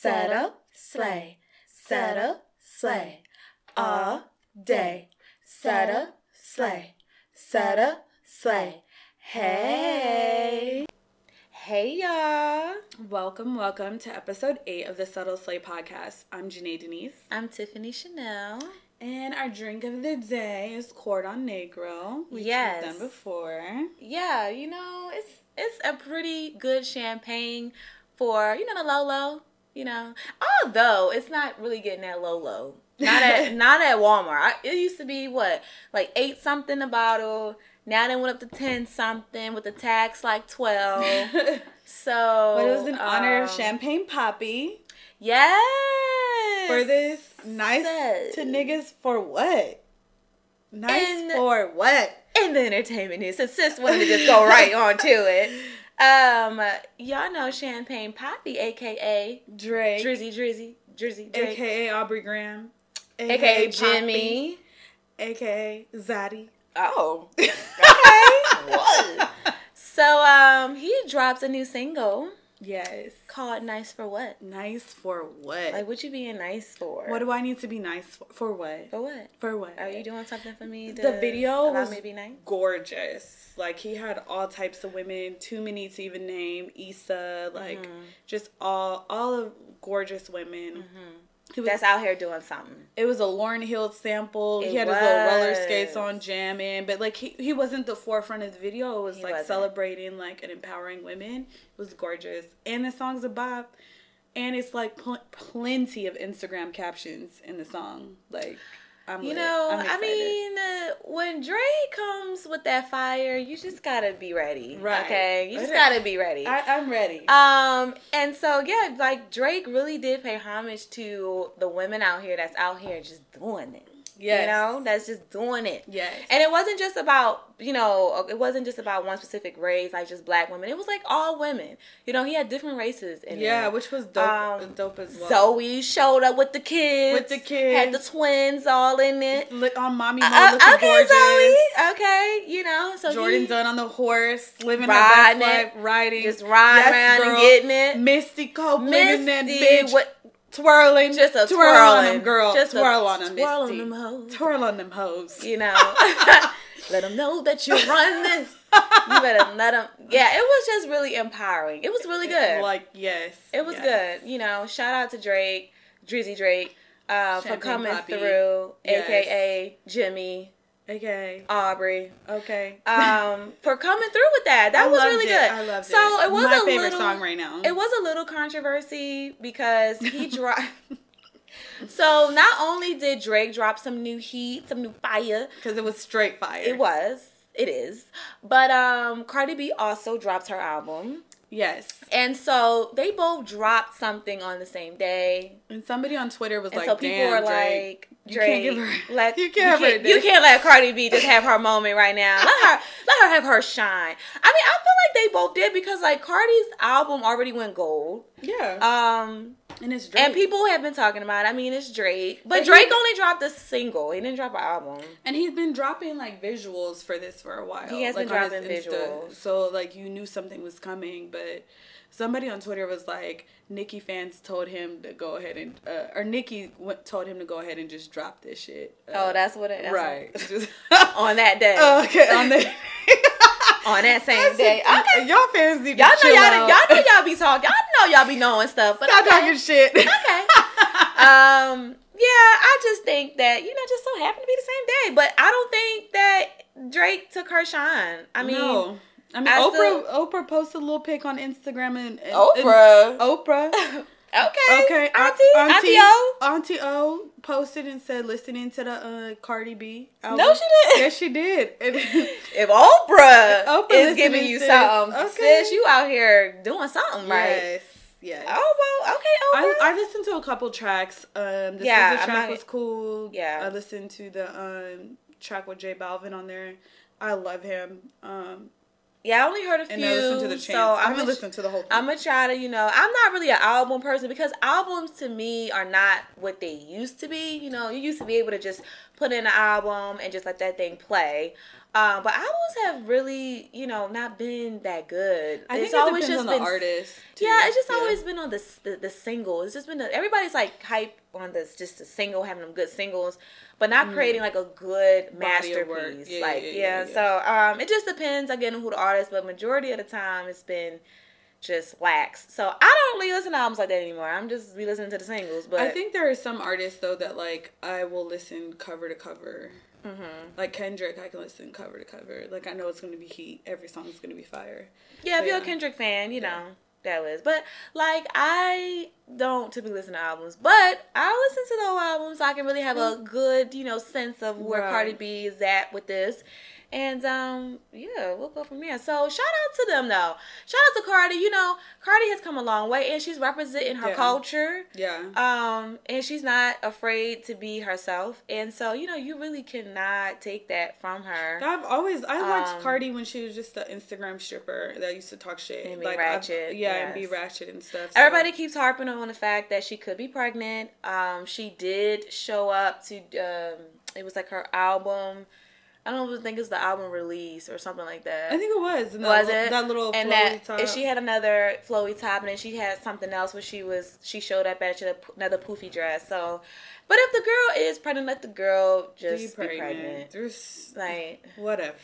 subtle, slay, subtle, slay, all day. Subtle, slay, settle, slay. Hey. Hey y'all. Welcome, welcome to episode 8 of the Subtle Slay podcast. I'm Janae Denise. I'm Tiffany Chanelle. And our drink of the day is Cordon Negro, which we've done before. Yeah, you know, it's it's a pretty good champagne for, you know, the low low, you know. Although it's not really getting that low low. Not at not at Walmart. I, it used to be what? Like 8 something a bottle. Now they went up to 10 something with the tax like 12. So But it was in honor of um, Champagne Papi Yes. for this nice Yes. to niggas for what? Nice And- for what? in the entertainment news. Since sis wanted to just go right on to it. Um, y'all know Champagne Papi, aka Drake, Drizzy Drizzy Drizzy Drake, aka Aubrey Graham, aka Papi, Jimmy. aka Zaddy. Oh, okay. what? So um, he drops a new single Yes. called "Nice for What." Nice for what? Like, what you being nice for? what do I need to be nice for? For what? for what? For what? Are you doing something for me? To The video allow was me to be nice. gorgeous. Like he had all types of women, too many to even name. Issa, like Mm-hmm. just all all of gorgeous women. He was, That's out here doing something. it was a Lauryn Hill sample. he It had his little roller skates on jamming, but like he, he wasn't the forefront of the video. It was He like wasn't. celebrating like and empowering women. It was gorgeous, and the song's a bop. And it's like pl- plenty of Instagram captions in the song. Like, I'm You lit. know, I mean, uh, when Dre comes with that fire, you just gotta be ready. Right. Okay, you just gotta be ready. I, I'm ready. um, and so yeah, like Drake really did pay homage to the women out here that's out here just doing it. Yes. You know, that's just doing it. yes. And it wasn't just about, you know, it wasn't just about one specific race, like just black women. It was like all women. You know, he had different races in it. yeah, there. which was dope, Um, dope as well. Zoe showed up with the kids. With the kids. Had the twins all in it. Look on mommy mode, Uh, looking okay, gorgeous. Zoe. Okay, you know, so Jourdan he Dunn on the horse, living Riding her best life, riding, just riding around and getting it. Misty Copeland and that Misty, bitch what- twirling, just a twirl on twirling, them, girl, just a twirl on them, twirl on them hoes. twirl on them hoes. You know, let them know that you run this. You better let them. Yeah, it was just really empowering. It was really good. Like yes, it was yes. good. You know, shout out to Drake, Drizzy Drake, uh, for coming Papi. through, Yes. aka Jimmy, Okay, Aubrey. okay. um, for coming through with that. That I was really it. good. I love loved so it. it was my a favorite little, song right now. It was a little controversy because he dropped. so not only did Drake drop some new heat, some new fire, because it was straight fire. it was, it is, but um, Cardi B also dropped her album, yes. and so they both dropped something on the same day. And somebody on Twitter was And like, so people "Damn, were Drake, like, you can't give her- let you can't you, can't, you can't let Cardi B just have her moment right now. Let her let her have her shine. I mean, I feel like they both did because like Cardi's album already went gold. yeah." Um, and it's Drake. and people have been talking about. It. I mean, it's Drake, but But he- Drake only dropped a single. He didn't drop an album. And he's been dropping like visuals for this for a while. He has like, been dropping Insta. visuals. So like you knew something was coming, but somebody on Twitter was like, Nicki fans told him to go ahead and, uh, or Nicki went, told him to go ahead and just drop this shit. Uh, Oh, that's what it. That's right. Just- On that day, okay, on the. on that same day. Okay. Y'all fans need Y'all know y'all, y'all know y'all be talking. Y'all know y'all be knowing stuff. But Stop okay. talking shit. okay. um, yeah, I just think that you know, just so happened to be the same day. But I don't think that Drake took her shine. I mean, no. I mean, I Oprah. still- Oprah posted a little pic on Instagram and, and Oprah. and Oprah. okay, Okay, Auntie, Auntie, O. Auntie O posted and said, listening to the uh, Cardi B album. No, she didn't. Yes, she did. And- If Oprah, Oprah is giving you sis. something, Okay. sis, you out here doing something right. Yes, yes. Oh well, okay, I, Oprah. I listened to a couple tracks. Um, the Yeah, track not- was cool. Yeah. I listened to the um, track with J Balvin on there. I love him. Um, yeah, I only heard a few. and I listened to the chance. So I I'm haven't gonna, listened to the whole thing. I'm gonna try to, you know, I'm not really an album person because albums to me are not what they used to be. You know, you used to be able to just put in an album and just let that thing play. Um, but albums have really, you know, not been that good. I think it's it always depends just on been the artist. too. yeah, it's just Yeah. always been on the, the the single. It's just been the, everybody's like hype on this just the single, having them good singles, but not creating like a good Mm. Body masterpiece. Yeah, like yeah, yeah. so um, it just depends again on who the artist, but majority of the time it's been just lax. So I don't really listen to albums like that anymore. I'm just re listening to the singles. But I think there are some artists though that like I will listen cover to cover. Mhm. Like Kendrick, I can listen cover to cover. Like I know it's gonna be heat. Every song is gonna be fire. Yeah, if you're a. Kendrick fan, you Yeah. know that was. But like, I don't typically listen to albums, but I listen to the whole album so I can really have a good, you know, sense of where Mm. Right. Cardi B is at with this. And um, yeah, we'll go from there. So shout out to them though. Shout out to Cardi. You know, Cardi has come a long way, and she's representing her Yeah. culture. Yeah. Um, and she's not afraid to be herself. And so, you know, you really cannot take that from her. I've always I watched Um, Cardi when she was just the Instagram stripper that used to talk shit And be I've- ratchet, yeah, and be yes. ratchet and stuff. so- Everybody keeps harping on the fact that she could be pregnant. Um, she did show up to um, it was like her album. I don't even think it's the album release or something like that. I think it was. and was that, it that little and flowy that top. and she had another flowy top and then she had something else where she was she showed up at she had a- another poofy dress. So, but if the girl is pregnant, let the girl just be pregnant. There's Like whatever.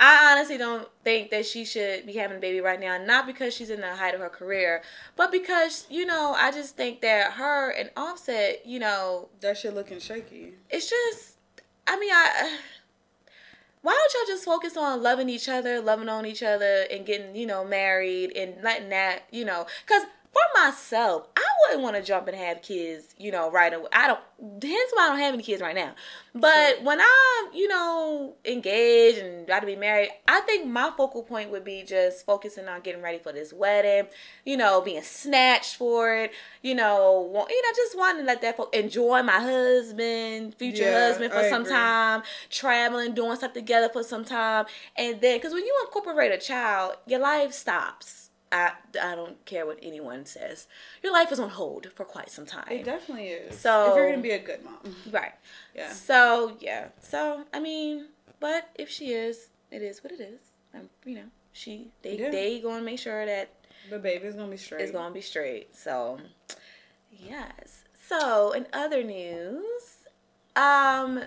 I honestly don't think that she should be having a baby right now. Not because she's in the height of her career, but because you know I just think that her and Offset, you know, That shit looking shaky. it's just. I mean, I. Why don't y'all just focus on loving each other, loving on each other, and getting you know married and letting that you know? Because for myself, I wouldn't want to jump and have kids, you know, right away. I don't. Hence why I don't have any kids right now. But Sure. when I'm, you know, engaged and about to be married, I think my focal point would be just focusing on getting ready for this wedding. You know, being snatched for it. You know, wa- you know, just wanting to let that fo- enjoy my husband, future Yeah, husband for I some agree. time, traveling, doing stuff together for some time, and then because when you incorporate a child, your life stops. I, I don't care what anyone says. Your life is on hold for quite some time. It definitely is. So- if you're gonna be a good mom, Right. yeah. So yeah. So I mean, but if she is, it is what it is. Um, you know, she they Yeah. they gonna make sure that The baby's gonna be straight. it's gonna be straight. So yes. So in other news, um,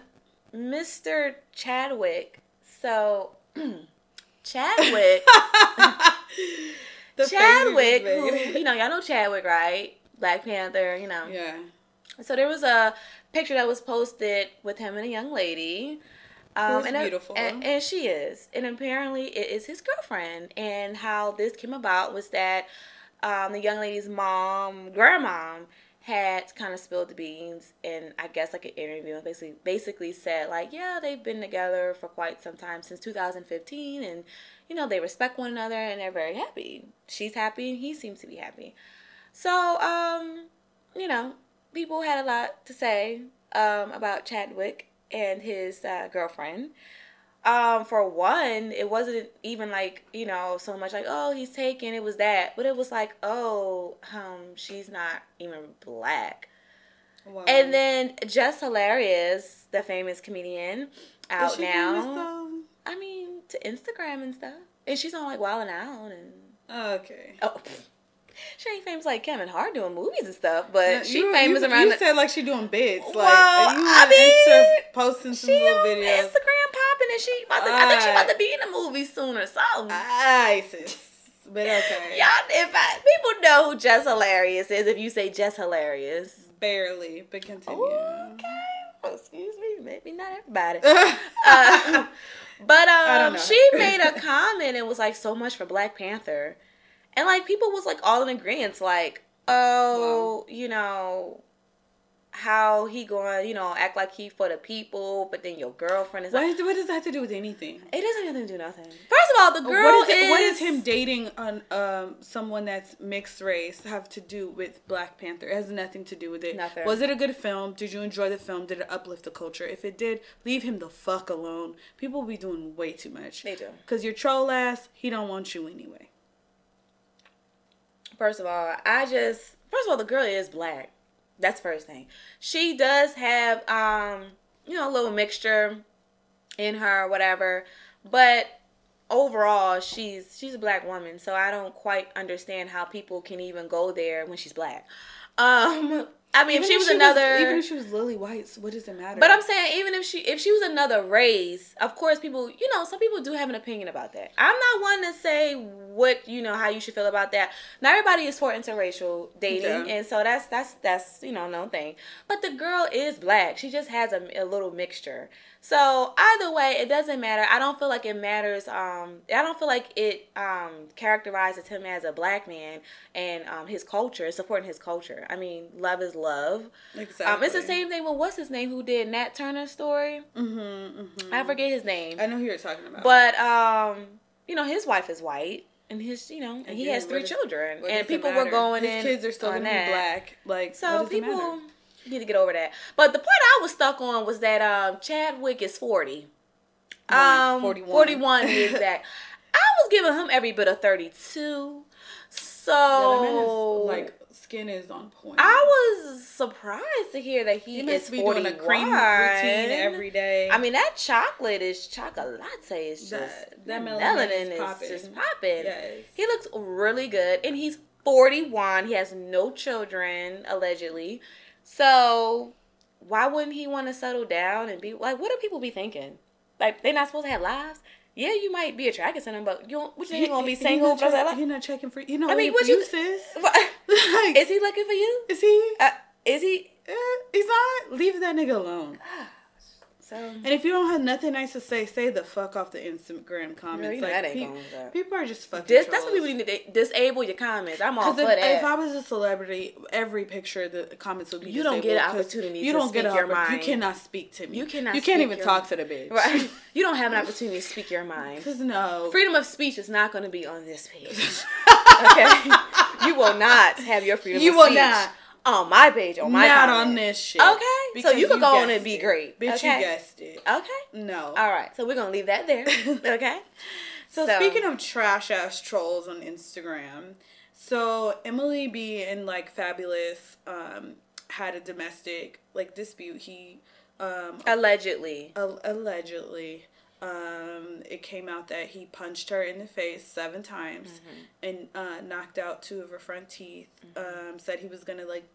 Mr. Chadwick. So Chadwick. The Chadwick, who you know, y'all know Chadwick, right? Black Panther, you know. yeah. So there was a picture that was posted with him and a young lady. Um, and, beautiful. and, and she is. And apparently it is his girlfriend. And how this came about was that um, the young lady's mom, grandma, had kind of spilled the beans and I guess like an interview and basically basically said like yeah they've been together for quite some time since 2015 and you know they respect one another and they're very happy. She's happy and he seems to be happy. So um you know people had a lot to say um about Chadwick and his uh, girlfriend. Um for one it wasn't even like you know so much like oh he's taken it was that but it was like oh um she's not even black. Wow. and then Jess Hilarious the famous comedian out now. famous. I mean to Instagram and stuff and she's on like Wild and Out and Oh, okay. oh she ain't famous like Kevin Hart doing movies and stuff but Yeah, she you, famous you, around You the, said like she doing bits. Like Well, you I mean, Insta posting some she little on videos. Instagram popping and she about to, I think she about to be in a movie soon or something ISIS. But okay. Y'all, if I, people know who Jess Hilarious is, if you say Jess Hilarious. Barely, but continue. Okay. Well, excuse me. Maybe not everybody. Uh, but um, she made a comment and was like, so much for Black Panther. And like, people was like all in agreement, like, oh, you know, how he going, you know, act like he for the people, but then your girlfriend is like, what, what does that have to do with anything? it doesn't have to do nothing. First of all, the girl what is, is. What is him dating on um someone that's mixed race have to do with Black Panther? It has nothing to do with it. Nothing. Was it a good film? Did you enjoy the film? Did it uplift the culture? If it did, leave him the fuck alone. People be doing way too much. They do. Cause your troll ass, he don't want you anyway. First of all, I just first of all the girl is black. That's first thing. She does have um you know, a little mixture in her, whatever. But overall, she's she's a black woman, so I don't quite understand how people can even go there when she's black. Um, I mean, Even if she was she another, even if she was Lily White, what does it matter? but I'm saying even if she if she was another race, of course people you know some people do have an opinion about that. I'm not one to say what you know how you should feel about that. Not everybody is for interracial dating, Yeah. and so that's that's that's you know no thing. But the girl is black. She just has a, a little mixture. So either way, it doesn't matter. I don't feel like it matters. Um, I don't feel like it um characterizes him as a black man and um his culture, supporting his culture. I mean, love is love. exactly. Um, it's the same thing with what's his name who did Nat Turner story. Mm-hmm, mm-hmm. I forget his name, I know who you're talking about. but um, you know his wife is white and his you know and he has three does- children and people were going His in. kids are still gonna be black. Like So what does it people? Need to get over that. But the point I was stuck on was that um, Chadwick is forty. Um, 41. 41 to be exact. I was giving him every bit of 32. So Yeah, that man is, like skin is on point. I was surprised to hear that he, he is be 41. doing a cream routine every day. I mean, that chocolate is chocolate is just That- that melanin, melanin is just popping. yes. He looks really good, and he's 41. He has no children, allegedly. So, why wouldn't he want to settle down and be like? What do people be thinking? Like they're not supposed to have lives? Yeah, you might be attracted to them, but you what you you gonna be he single not for the check- your He not checking for you know. I mean, what you- you, sis? Like, Is he looking for you? is he? Uh, is he? Eh, he's not. Leave that nigga alone. So And if you don't have nothing nice to say, say the fuck off the Instagram comments. know like, that ain't pe- going with that. people are just fucking. Dis- that's what people need to dis- disable your comments. I'm all for if, that. if I was a celebrity, every picture the comments would be. You don't get an 'cause opportunity You to don't get your oppor- You cannot speak to me. You cannot You can't even talk to the bitch. right? you don't have an opportunity to speak your mind. Because no. Freedom of speech is not going to be on this page. Okay, you will not have your freedom. Of speech. You will not. On my page on my not comments. on this shit. Okay, so you could go on and be it. great. Bitch, okay? you guessed it. Okay, No. all right. So we're gonna leave that there. Okay. So, speaking of trash ass trolls on Instagram, so Emily B and like Fabolous um had a domestic like dispute. He um allegedly, al- allegedly um it came out that he punched her in the face seven times and uh knocked out two of her front teeth. Um said he was going to like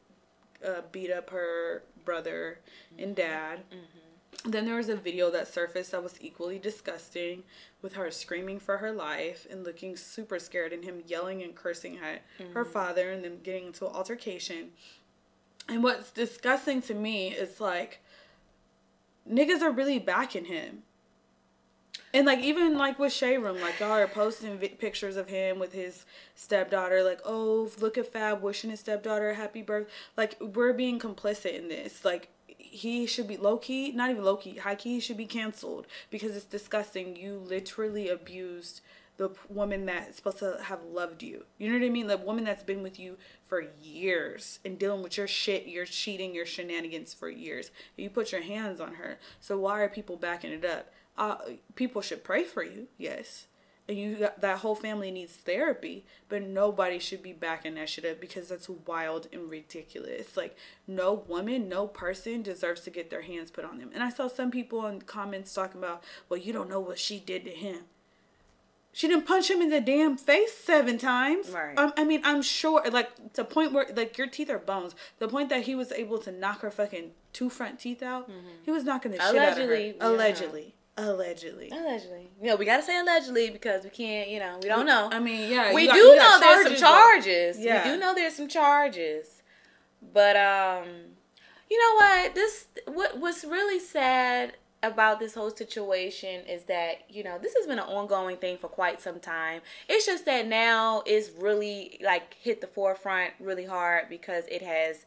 uh, beat up her brother and dad. Then there was a video that surfaced that was equally disgusting with her screaming for her life and looking super scared and him yelling and cursing at her father and them getting into an altercation. And what's disgusting to me is like niggas are really backing him. And like even like with Shade Room, like y'all are posting vi- pictures of him with his stepdaughter, like oh look at Fab wishing his stepdaughter a happy birth. Like we're being complicit in this. Like he should be low key, not even low key, high key. He should be canceled because it's disgusting. You literally abused the woman that's supposed to have loved you. You know what I mean? The woman that's been with you for years and dealing with your shit, your cheating, your shenanigans for years. You put your hands on her. So why are people backing it up? Uh, people should pray for you, yes. And you got, that whole family needs therapy, but nobody should be backing that shit up because that's wild and ridiculous. Like no woman, no person deserves to get their hands put on them. And I saw some people in comments talking about, well, you don't know what she did to him. She didn't punch him in the damn face seven times. Right. Um, I mean, I'm sure, like, to the point where, like, your teeth are bones. The point that he was able to knock her fucking two front teeth out, he was knocking the shit out of Allegedly, her. yeah. Allegedly. Allegedly. allegedly, you know, we gotta say allegedly because we can't, you know, we don't know. I mean, yeah. we got- do know got there's some though. charges. Yeah. We do know there's some charges. But um you know what? This what what's really sad about this whole situation is that, you know, this has been an ongoing thing for quite some time. It's just that now it's really like hit the forefront really hard because it has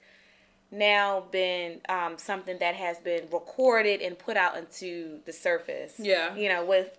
now been um, something that has been recorded and put out into the surface. Yeah. You know, with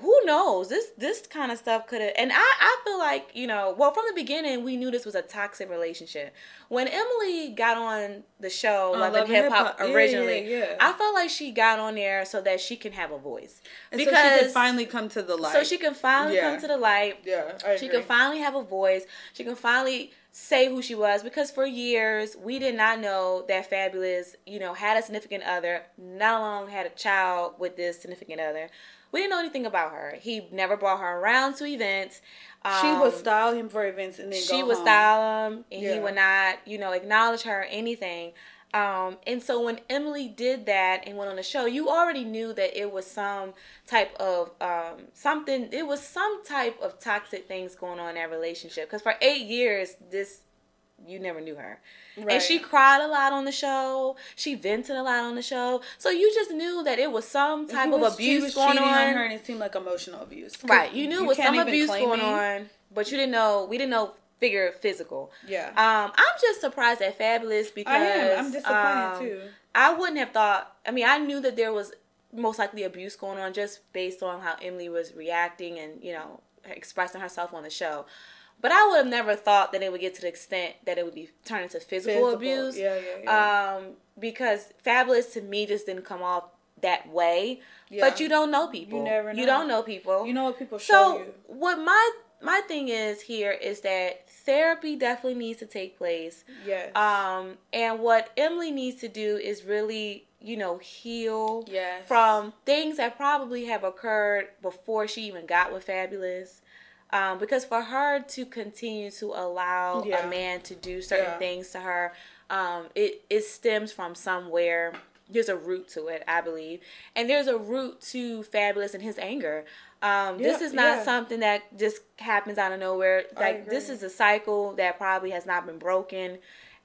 who knows this this kind of stuff could have and I, I feel like you know well from the beginning we knew this was a toxic relationship when emily got on the show On love, Love and and hip hop Hop. Yeah, originally yeah, yeah. i felt like she got on there so that she can have a voice And so she could finally come to the light. so she can finally Yeah. come to the light Yeah, I she can finally have a voice. She can finally say who she was because for years we did not know that Fabolous you know, had a significant other, not long had a child with this significant other. We didn't know anything about her. He never brought her around to events. Um, she would um, style him for events and then she would home. style him, and yeah. he would not, you know, acknowledge her or anything. Um, and so when Emily did that and went on the show, you already knew that it was some type of um, something. It was some type of toxic things going on in that relationship. Because for eight years, this you never knew her. Right. And she cried a lot on the show. She vented a lot on the show. So you just knew that it was some type was, of abuse going on. on her and it seemed like emotional abuse. Right. You knew it was some abuse going me. on, but you didn't know we didn't know figure physical. Yeah. Um, I'm just surprised at Fabolous because I am. I'm disappointed um, too. I wouldn't have thought. I mean, I knew that there was most likely abuse going on just based on how Emily was reacting and you know expressing herself on the show. But I would have never thought that it would get to the extent that it would be turned into physical, physical. abuse. Yeah, yeah, yeah. Um, because Fabolous to me just didn't come off that way. Yeah. But you don't know people. You never know. You don't know people. You know what people show so you. what my my thing is here is that therapy definitely needs to take place. Yes. Um, and what Emily needs to do is really, you know, heal yes. from things that probably have occurred before she even got with Fabolous. Um, because for her to continue to allow yeah. a man to do certain yeah. things to her, um, it it stems from somewhere. There's a root to it, I believe, and there's a root to Fabolous and his anger. Um, yeah, this is not something that just happens out of nowhere. Like this is a cycle that probably has not been broken.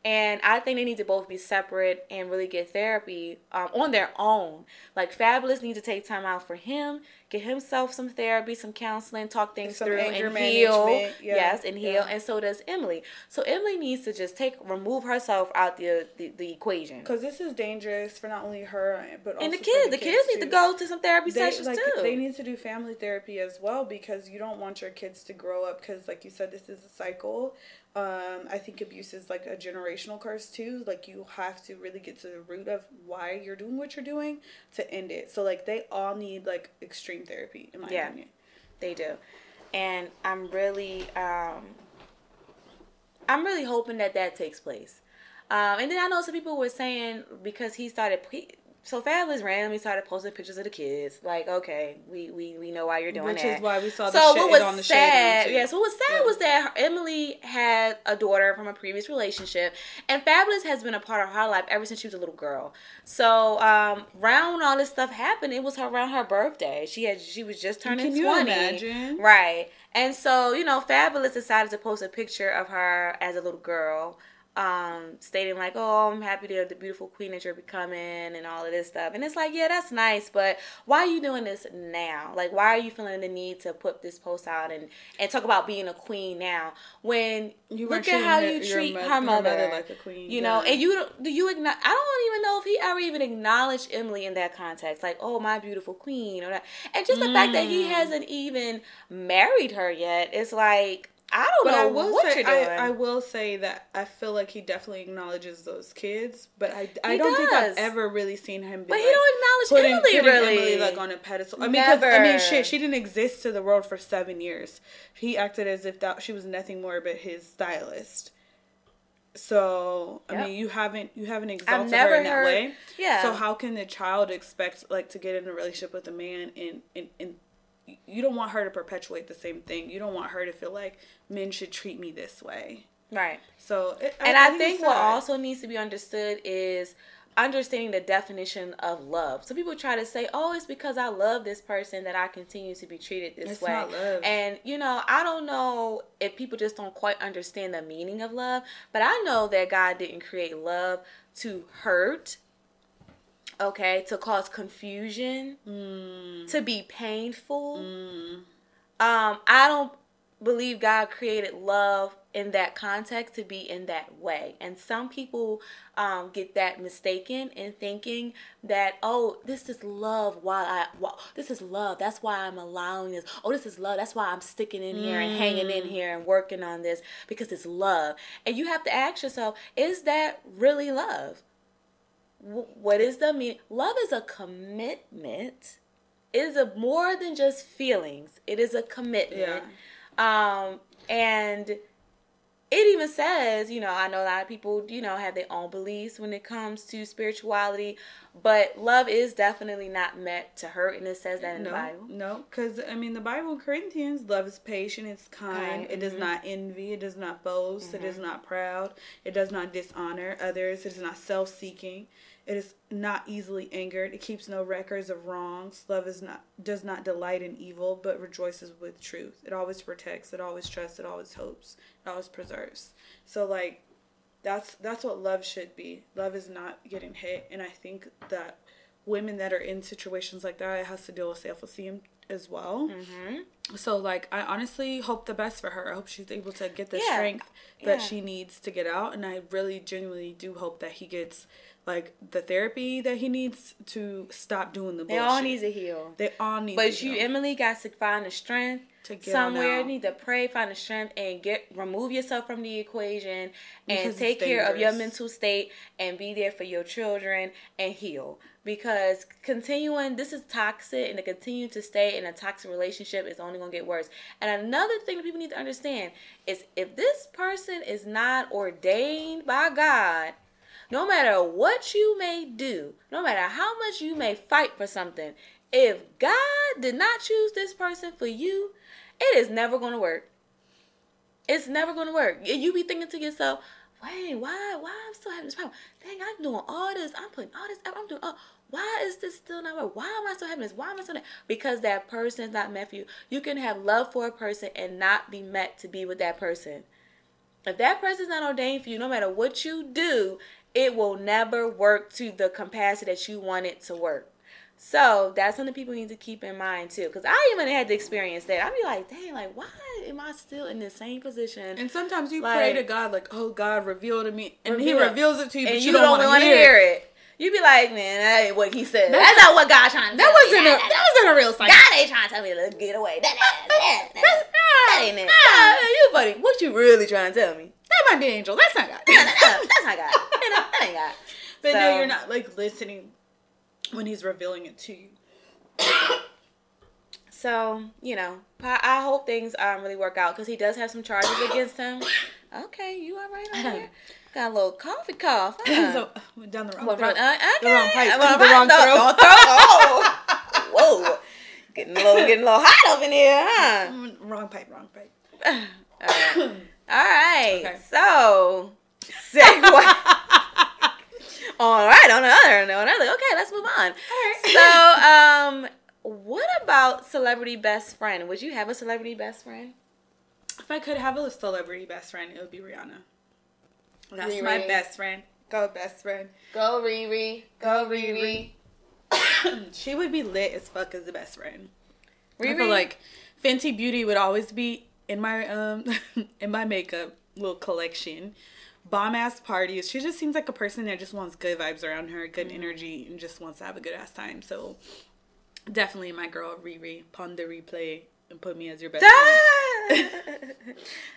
And I think they need to both be separate and really get therapy um, on their own. Like Fabolous needs to take time out for him, get himself some therapy, some counseling, talk things some through, and heal. Yeah. Yes, and heal. Yeah. And so does Emily. So Emily needs to just take remove herself out the the, the equation. Because this is dangerous for not only her but and the kids. The, the, kids, need to go to some therapy they, sessions like, too. They need to do family therapy as well because you don't want your kids to grow up because, like you said, this is a cycle um, I think abuse is like a generational curse too. Like you have to really get to the root of why you're doing what you're doing to end it. So like they all need like extreme therapy in my yeah, opinion. They do. And I'm really um I'm really hoping that that takes place. Um, and then I know some people were saying because he started so Fabolous randomly started posting pictures of the kids. Like, okay, we we, we know why you're doing Which that. Which is why we saw the so shit what was on the sad, Yeah, so what was sad yeah. was that Emily had a daughter from a previous relationship, and Fabolous has been a part of her life ever since she was a little girl. So, um, around when all this stuff happened, it was around her birthday. She had she was just turning Can twenty. Imagine? Right. And so, you know, Fabolous decided to post a picture of her as a little girl um, stating like, "Oh, I'm happy to have the beautiful queen that you're becoming," and all of this stuff. And it's like, yeah, that's nice, but why are you doing this now? Like, why are you feeling the need to put this post out and and talk about being a queen now when you look at how you treat her, mother, her mother, like a queen, you know? And you do you acknowledge? I don't even know if he ever even acknowledged Emily in that context, like, "Oh, my beautiful queen," or that. And just the mm. fact that he mm. hasn't even married her yet, it's like I don't but know I will what say, you're doing. I, I, will say that I feel like he definitely acknowledges those kids, but I, I don't does. think I've ever really seen him. Be but like, he don't acknowledge putting, Emily putting really, Emily like on a pedestal. I mean, because I mean, shit, she didn't exist to the world for seven years. He acted as if that she was nothing more but his stylist. So I yep. mean, you haven't you haven't exalted her in that heard, way. Yeah. So how can the child expect like to get in a relationship with a man and and and you don't want her to perpetuate the same thing. You don't want her to feel like men should treat me this way. Right. So, it, and I, I think, think what also needs to be understood is understanding the definition of love. So people try to say, "Oh, it's because I love this person that I continue to be treated this it's way." Not love. And you know, I don't know if people just don't quite understand the meaning of love, but I know that God didn't create love to hurt okay, to cause confusion, mm. to be painful. Mm. Um, I don't believe God created love in that context to be in that way. And some people um, get that mistaken in thinking that, oh, this is love while I, well, this is love. That's why I'm allowing this. Oh, this is love. That's why I'm sticking in here mm. and hanging in mm. here and working on this because it's love. And you have to ask yourself, is that really love? What is the meaning? Love is a commitment. It is a more than just feelings. It is a commitment. Yeah. Um, and it even says, you know, I know a lot of people, you know, have their own beliefs when it comes to spirituality, but love is definitely not meant to hurt, and it says that in no, the Bible. No, because I mean, the Bible, in Corinthians, love is patient, it's kind, Kind, it does mhm. not envy, it does not boast, it is not proud, it does not dishonor others, it is not self seeking, it is not easily angered, it keeps no records of wrongs. Love is not does not delight in evil, but rejoices with truth. It always protects, it always trusts, it always hopes, it always preserves. So like that's that's what love should be. Love is not getting hit, and I think that women that are in situations like that it has to deal with self esteem as well. Mm-hmm. So like I honestly hope the best for her. I hope she's able to get the Yeah. strength that Yeah. she needs to get out, and I really genuinely do hope that he gets like the therapy that he needs to stop doing the They bullshit. They all need to heal. They all need. But you, heal. Emily, got to find the strength To get somewhere. Need to pray, find the strength, and get remove yourself from the equation and Because it's take care of your mental state and be there for your children and heal. Because continuing, this is toxic, and to continue to stay in a toxic relationship is only gonna get worse. And another thing that people need to understand is if this person is not ordained by God. No matter what you may do, no matter how much you may fight for something, if God did not choose this person for you, it is never going to work. It's never going to work. You be thinking to yourself, wait, why, why I'm still having this problem? Dang, I'm doing all this. I'm putting all this. Effort. I'm doing. Oh, why is this still not work? Why am I still having this? Why am I still? That? Because that person is not meant for you. You can have love for a person and not be meant to be with that person. If that person's not ordained for you, no matter what you do, it will never work to the capacity that you want it to work. So that's something people need to keep in mind too. Because I even had to experience that. I'd be like, dang, like why am I still in the same position? And sometimes you Like- pray to God like, "Oh God, reveal to me," and He reveals it to you, but and you, you, don't, don't, want to hear it. You be like, man, that ain't what he said. That- That's not what God trying to That tell wasn't me. a that wasn't a real sign. God ain't trying to tell me to get away. That, that, that, that, that ain't it. Ah, you buddy, what you really trying to tell me? That might be angel. That's not God. No, no, no, that's not God. You know, that ain't God. But So- no, you're not like listening when He's revealing it to you. So, you know, I, I hope things um, really work out because he does have some charges against him. Okay, you all right over there? Got a little coffee cough. Huh? so went down the wrong Well, throat. uh, okay. The wrong pipe. Well, The wrong throat. throat. Oh. Whoa. Getting a little, getting a little hot up in here, huh? Wrong pipe. Wrong pipe. All right. All right. Okay. So, segue. All right. On the other note, I was okay, let's move on. All right. So, um, what about celebrity best friend? Would you have a celebrity best friend? If I could have a celebrity best friend, it would be Rihanna. That's my best friend. Go best friend. Go Riri. Go Riri. she would be lit as fuck as the best friend. I Riri. feel like Fenty Beauty would always be in my um in my makeup little collection. Bomb ass parties. She just seems like a person that just wants good vibes around her, good energy, and just wants to have a good ass time. So definitely my girl Riri. Pon de Replay and put me as your best friend.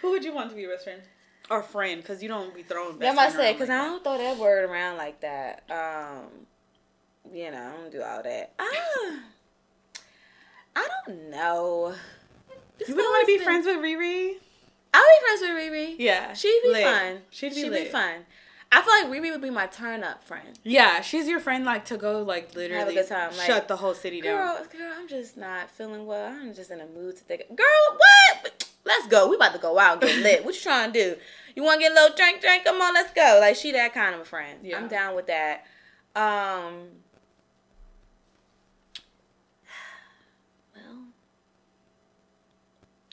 Who would you want to be your best friend? Or friend, because you don't be throwing Yeah, I say because like I don't throw that word around like that. Um, you know, I don't do all that. Ah, I don't know. This You wouldn't want to be been- friends with Riri? I'll be friends with Riri. Yeah. she'd be lit. fun. She'd be She'd lit. be fun. I feel like Riri would be my turn up friend. Yeah, she's your friend like to go like literally Have a good time, like, shut the whole city down. Girl, girl, I'm just not feeling well. I'm just in a mood to think. Girl, what? Let's go. We about to go out and get lit. What you trying to do? You want to get a little drink, drink? Come on, let's go. Like she that kind of a friend. Yeah. I'm down with that. Um. Well.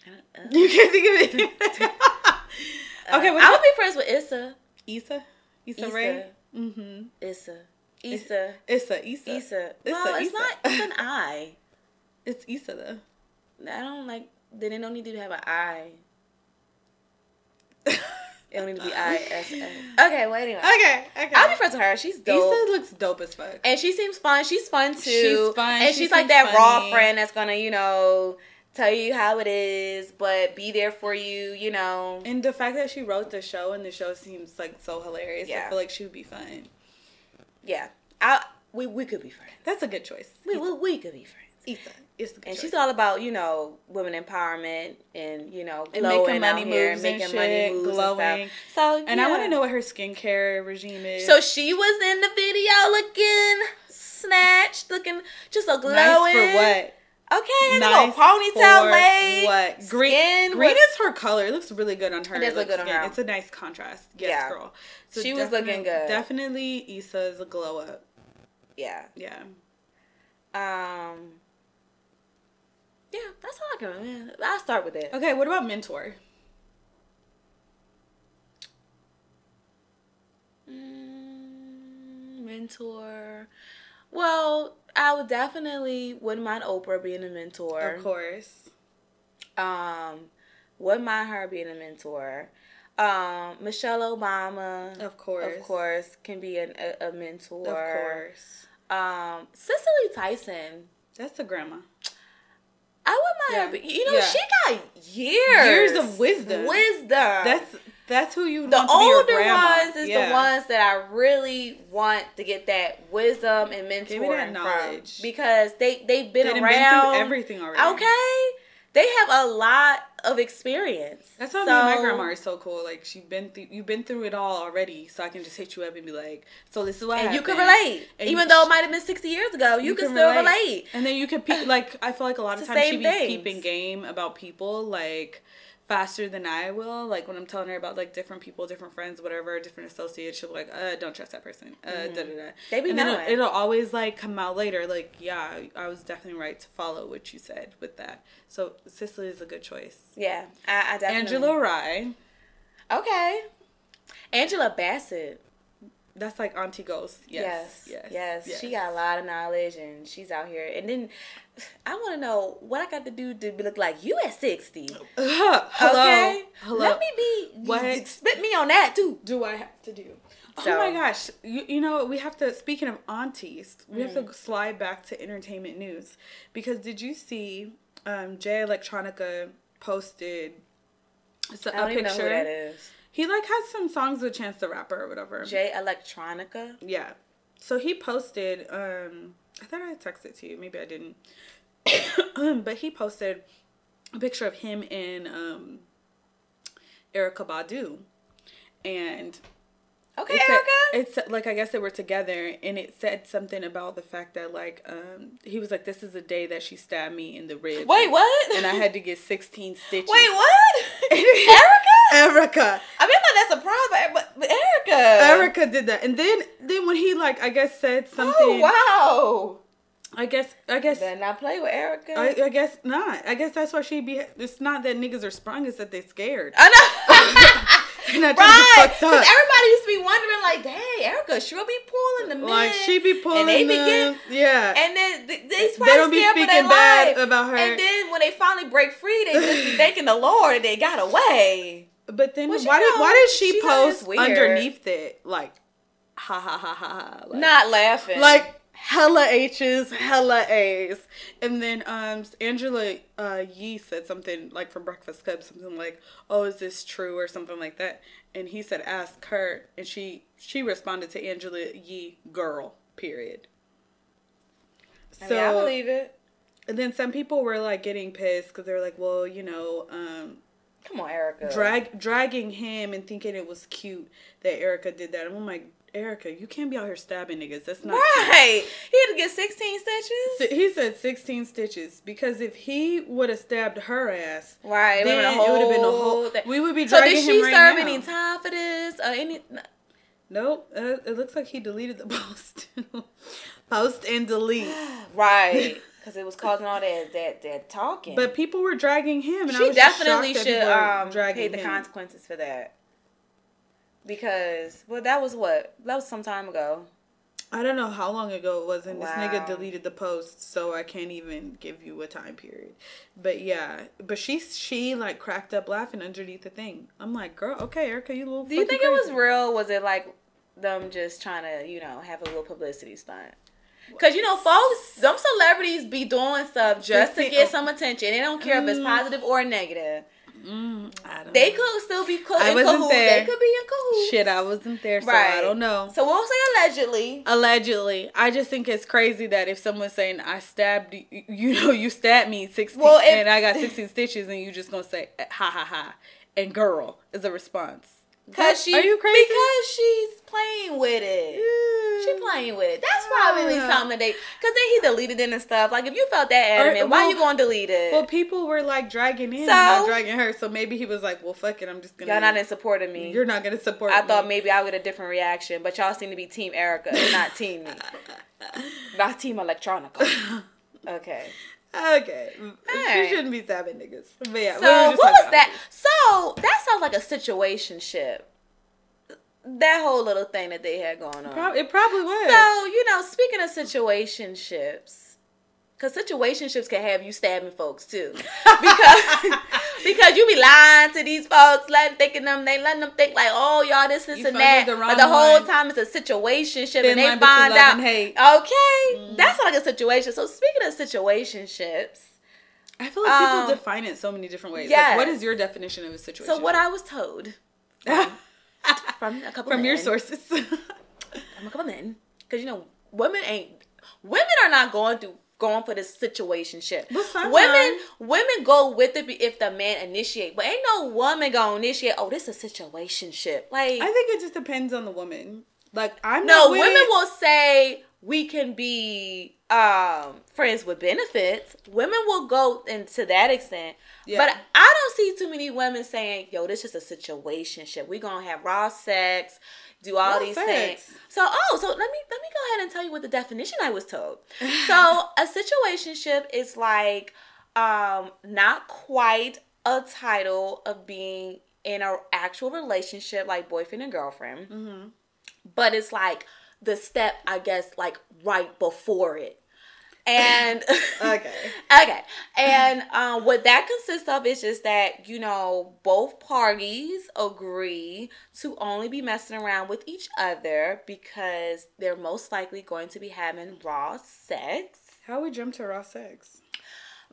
I don't, uh, You can't think of it. okay, uh, I would be friends with Issa. Issa? Issa, Issa. Rae? Mm-hmm. Issa. Issa. Issa, Issa. Issa. Issa, Well, it's Issa. not. It's an I. It's Issa though. I don't like. Then they don't need to have an I. It don't need to be I S A. Okay, well anyway. Okay, okay. I'll be friends with her. She's dope. Issa looks dope as fuck. and she seems fun. She's fun too. She's fun. And She she's like that raw friend that's gonna, you know, tell you how it is, but be there for you, you know. And the fact that she wrote the show and the show seems like so hilarious. Yeah. I feel like she would be fun. Yeah. I we we could be friends. That's a good choice. We we, we could be friends. Issa. It's a good And choice. she's all about, you know, women empowerment and, you know, And making money moves making and money moves glowing. and stuff. So, and I wanna know what her skincare regime is. So she was in the video looking snatched, looking just a glowing. nice for what? Okay, Nice ponytail lace. What? Green. Skin green was- is her color. It looks really good on her. It does look good on her. It's a nice contrast. Yes, Yeah. girl. So she was looking good. Definitely, Issa is a glow up. Yeah. Yeah. Um. Yeah, that's all I can. remember. I'll start with it. Okay, what about Mentor? Mm, mentor. Well, I would definitely wouldn't mind Oprah being a mentor. Of course. Um, wouldn't mind her being a mentor. Um, Michelle Obama, Of course. of course, can be an, a, a mentor. Of course. Um, Cicely Tyson. That's the grandma. I wouldn't Yeah. mind her. But, you know, Yeah. she got years, Years of wisdom. Wisdom. That's that's who you the want to be your older ones is Yeah. the ones that I really want to get that wisdom and mentoring that from knowledge. because they they've been They around been through everything already. Okay, they have a lot of experience. That's why so, me and my grandma is so cool. Like she been through, you've been through it all already, so I can just hit you up and be like, "So this is what and you can relate, And even you- though it might have been sixty years ago. You, can, can still relate. relate. And then you can peep, like I feel like a lot of times she be peeping game about people like faster than I will. Like when I'm telling her about like different people, different friends, whatever, different associates, she'll be like, uh, don't trust that person. Uh, Mhm. da da da. They be and then knowing. it'll, it'll always like come out later. Like yeah, I was definitely right to follow what you said with that. So Cicely is a good choice. Yeah, I, I definitely. Angela Rye, Okay. Angela Bassett. that's like Auntie Ghost. Yes, Yes, yes, yes, She got a lot of knowledge, and she's out here. And then I want to know what I got to do to be look like you at sixty. Hello, Okay, hello. Let me be. What? Spit me on that too. do I have to do? So- oh my gosh! You, you know we have to. Speaking of aunties, we have Mm. to slide back to entertainment news because did you see um, Jay Electronica posted it's a, I don't a even know picture? who that is. He like has some songs with Chance the Rapper or whatever. Jay Electronica. Yeah. So he posted. Um, I thought I texted to you. Maybe I didn't. but he posted a picture of him and um, Erykah Badu, and Okay, it said- Erykah. It said, like I guess they were together, and it said something about the fact that like um he was like, "This is the day that she stabbed me in the ribs." Wait, what? And I had to get sixteen stitches. Wait, what? Erykah? Erykah. I mean, I'm not that surprised, but, but, Erykah. Erykah did that, and then then when he like I guess said something. Oh wow. I guess I guess. Better not play with Erykah. I, I guess not. I guess that's why she be. It's not that niggas are sprung; it's that they scared. I know. And right. Because everybody used to be wondering, like, "Hey, Erykah, she'll be pulling the men. Like she be pulling they be them. yeah. And then th- they, they probably don't be speaking bad life. about her. And then when they finally break free, they just be thanking the Lord they got away. But then Well, she why did why did she always post underneath it like ha ha ha ha ha like, Not laughing. like hella H's, hella A's, and then um Angela uh, Yee said something like from Breakfast Club, something like, "Oh, is this true?" or something like that, and he said, "Ask her," and she she responded to Angela Yee, "Girl." Period. I mean, I believe it. and then some people were like getting pissed because they were like, "Well, you know, um, Come on, Erykah. drag dragging him and thinking it was cute that Erykah did that." I'm like, Erykah, you can't be out here stabbing niggas. That's not cute. Right. He had to get 16 stitches. He said 16 stitches because if he would have stabbed her ass, Right. Then it would have been a whole thing. We would be So dragging did she right serve now. any time for this? Or any? Nope. Uh, it looks like he deleted the post. post and delete. Right. Because it was causing all that that that talking. But people were dragging him, and I she definitely should um pay the him. consequences for that. Because well, that was what that was some time ago. I don't know how long ago it was, and this nigga deleted the post, so I can't even give you a time period. But yeah, but she she like cracked up laughing underneath the thing. I'm like, girl, okay, Erykah, you little. Do you think it was real? Was it like them just trying to you know have a little publicity stunt? Cause you know, folks, some celebrities be doing stuff just to get some attention. They don't care if it's Mm. positive or negative. Mm, I don't They know. could still be co- I in wasn't there. They could be in cahoots. Shit, I wasn't there, so Right. I don't know. So we'll say allegedly. Allegedly, I just think it's crazy that if someone's saying I stabbed you, you know, you stabbed me sixteen, Well, if- and I got sixteen stitches, and you just gonna say ha ha ha, and girl is a response. Cause she are you crazy? Because she's playing with it. She playing with it. That's probably Yeah. something they. Cause then he deleted it and stuff. Like if you felt that adamant, why well- you gonna delete it? Well, people were like dragging in, So? not dragging her. So maybe he was like, "Well, fuck it, I'm just gonna." y'all not in support of me. You're not gonna support. I me. thought maybe I would get a different reaction, but y'all seem to be Team Erykah, not Team me, not Team Electronica. Okay. Okay, Alright. she shouldn't be stabbing niggas. But yeah, So we what was that? So that sounds like a situationship. That whole little thing that they had going on. about- Prob- It probably was. So, you know, speaking of situationships, because situationships can have you stabbing folks too. Because because you be lying to these folks, letting thinking them they letting them think like, oh y'all this, this You and that. the but the whole one. time it's a situationship Thin and they line find out. Okay. Mm. That's like a situation. So speaking of situationships, I feel like people Um, define it so many different ways. yes. Like, what is your definition of a situation? so what I was told from a couple from your sources. I'm a couple men. Because you know, women ain't women are not going through going for this situationship. But Women women go with it if the man initiate, but ain't no woman gonna initiate. Oh, this is a situationship. Like I think it just depends on the woman. Like I'm no, not women it. will say we can be um friends with benefits. Women will go into that extent. Yeah. But I don't see too many women saying, "Yo, this is a situationship. We gonna have raw sex, do all Raw these sex. things." So, oh, so let me let me go ahead and tell you what the definition I was told. so, a situationship is like um not quite a title of being in an actual relationship, like boyfriend and girlfriend Mhm. but it's like the step I guess like right before it. And Okay. okay. And um what that consists of is just that, you know, both parties agree to only be messing around with each other because they're most likely going to be having raw sex. How we jump to raw sex?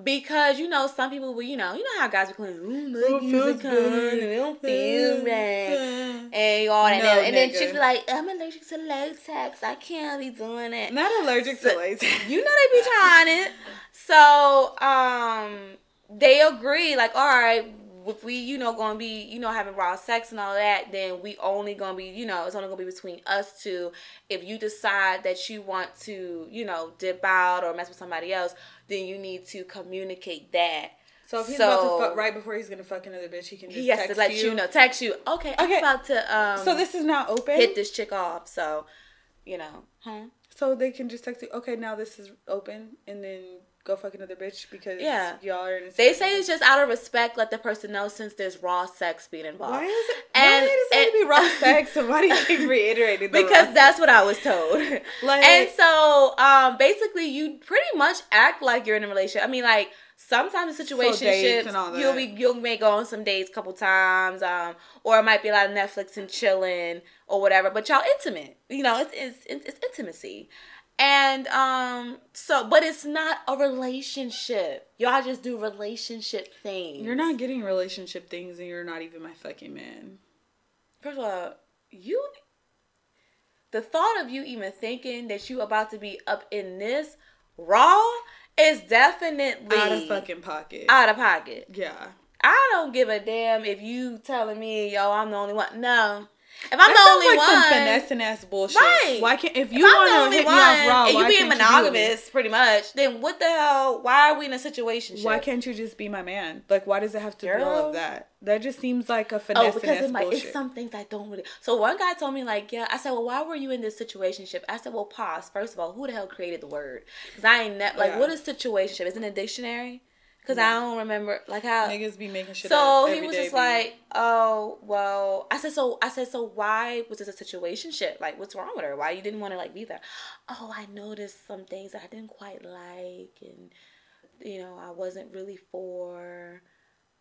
Because you know, some people will, you know, you know how guys are claiming, ooh, Oh, my feels good. it don't feel right and all that. No, and then chicks be like, I'm allergic to latex. I can't be doing it. Not allergic So- to latex. You know they be trying it. So um they agree, like, all right, if we, you know, gonna be, you know, having raw sex and all that, then we only gonna be, you know, it's only gonna be between us two. If you decide that you want to, you know, dip out or mess with somebody else, then you need to communicate that. So if he's So- about to fuck right before he's gonna fuck another bitch, he can just He has text to let you. know, text you. Okay, I'm about to um So this is not open. hit this chick off. So, you know, huh? So they can just text you. Okay, now this is open, and then go fuck another bitch because Yeah. y'all are in. A They say it's just out of respect, let the person know since there's raw sex being involved. Why is it? And- why does it have to be raw sex? Somebody keep reiterating? Because that's what I was told. Like- and so, um, basically, you pretty much act like you're in a relationship. I mean, like sometimes the So situationships, all you'll be you'll may go on some dates a couple times, um, or it might be a lot of Netflix and chilling or whatever. But y'all intimate, you know, it's it's, it's intimacy. And um so but it's not a relationship. Y'all just do relationship things. You're not getting relationship things, and you're not even my fucking man. First of all, you the thought of you even thinking that you about to be up in this raw is definitely Out of fucking pocket. out of pocket. yeah. I don't give a damn if you telling me, yo, I'm the only one. No. If I'm That the only like one, some finessing ass bullshit. Right. Why can't if you want to hit one, me off raw, and you being can't you monogamous, pretty much, then what the hell? Why are we in a situation? Why can't you just be my man? Like, why does it have to be all of that? That just seems like a Oh, because ass it might, bullshit. it's some things I don't really. So one guy told me like, yeah. I said, well, why were you in this situationship? I said, well, pause. First of all, who the hell created the word? Because I ain't ne- like, Yeah. what is situationship? Is in a dictionary? Because I don't remember like how. Niggas be making shit So he was just like, oh well. I said so. I said so. Why was this a situation shit? Like, what's wrong with her? Why you didn't want to like be there? Oh, I noticed some things that I didn't quite like, and you know, I wasn't really for.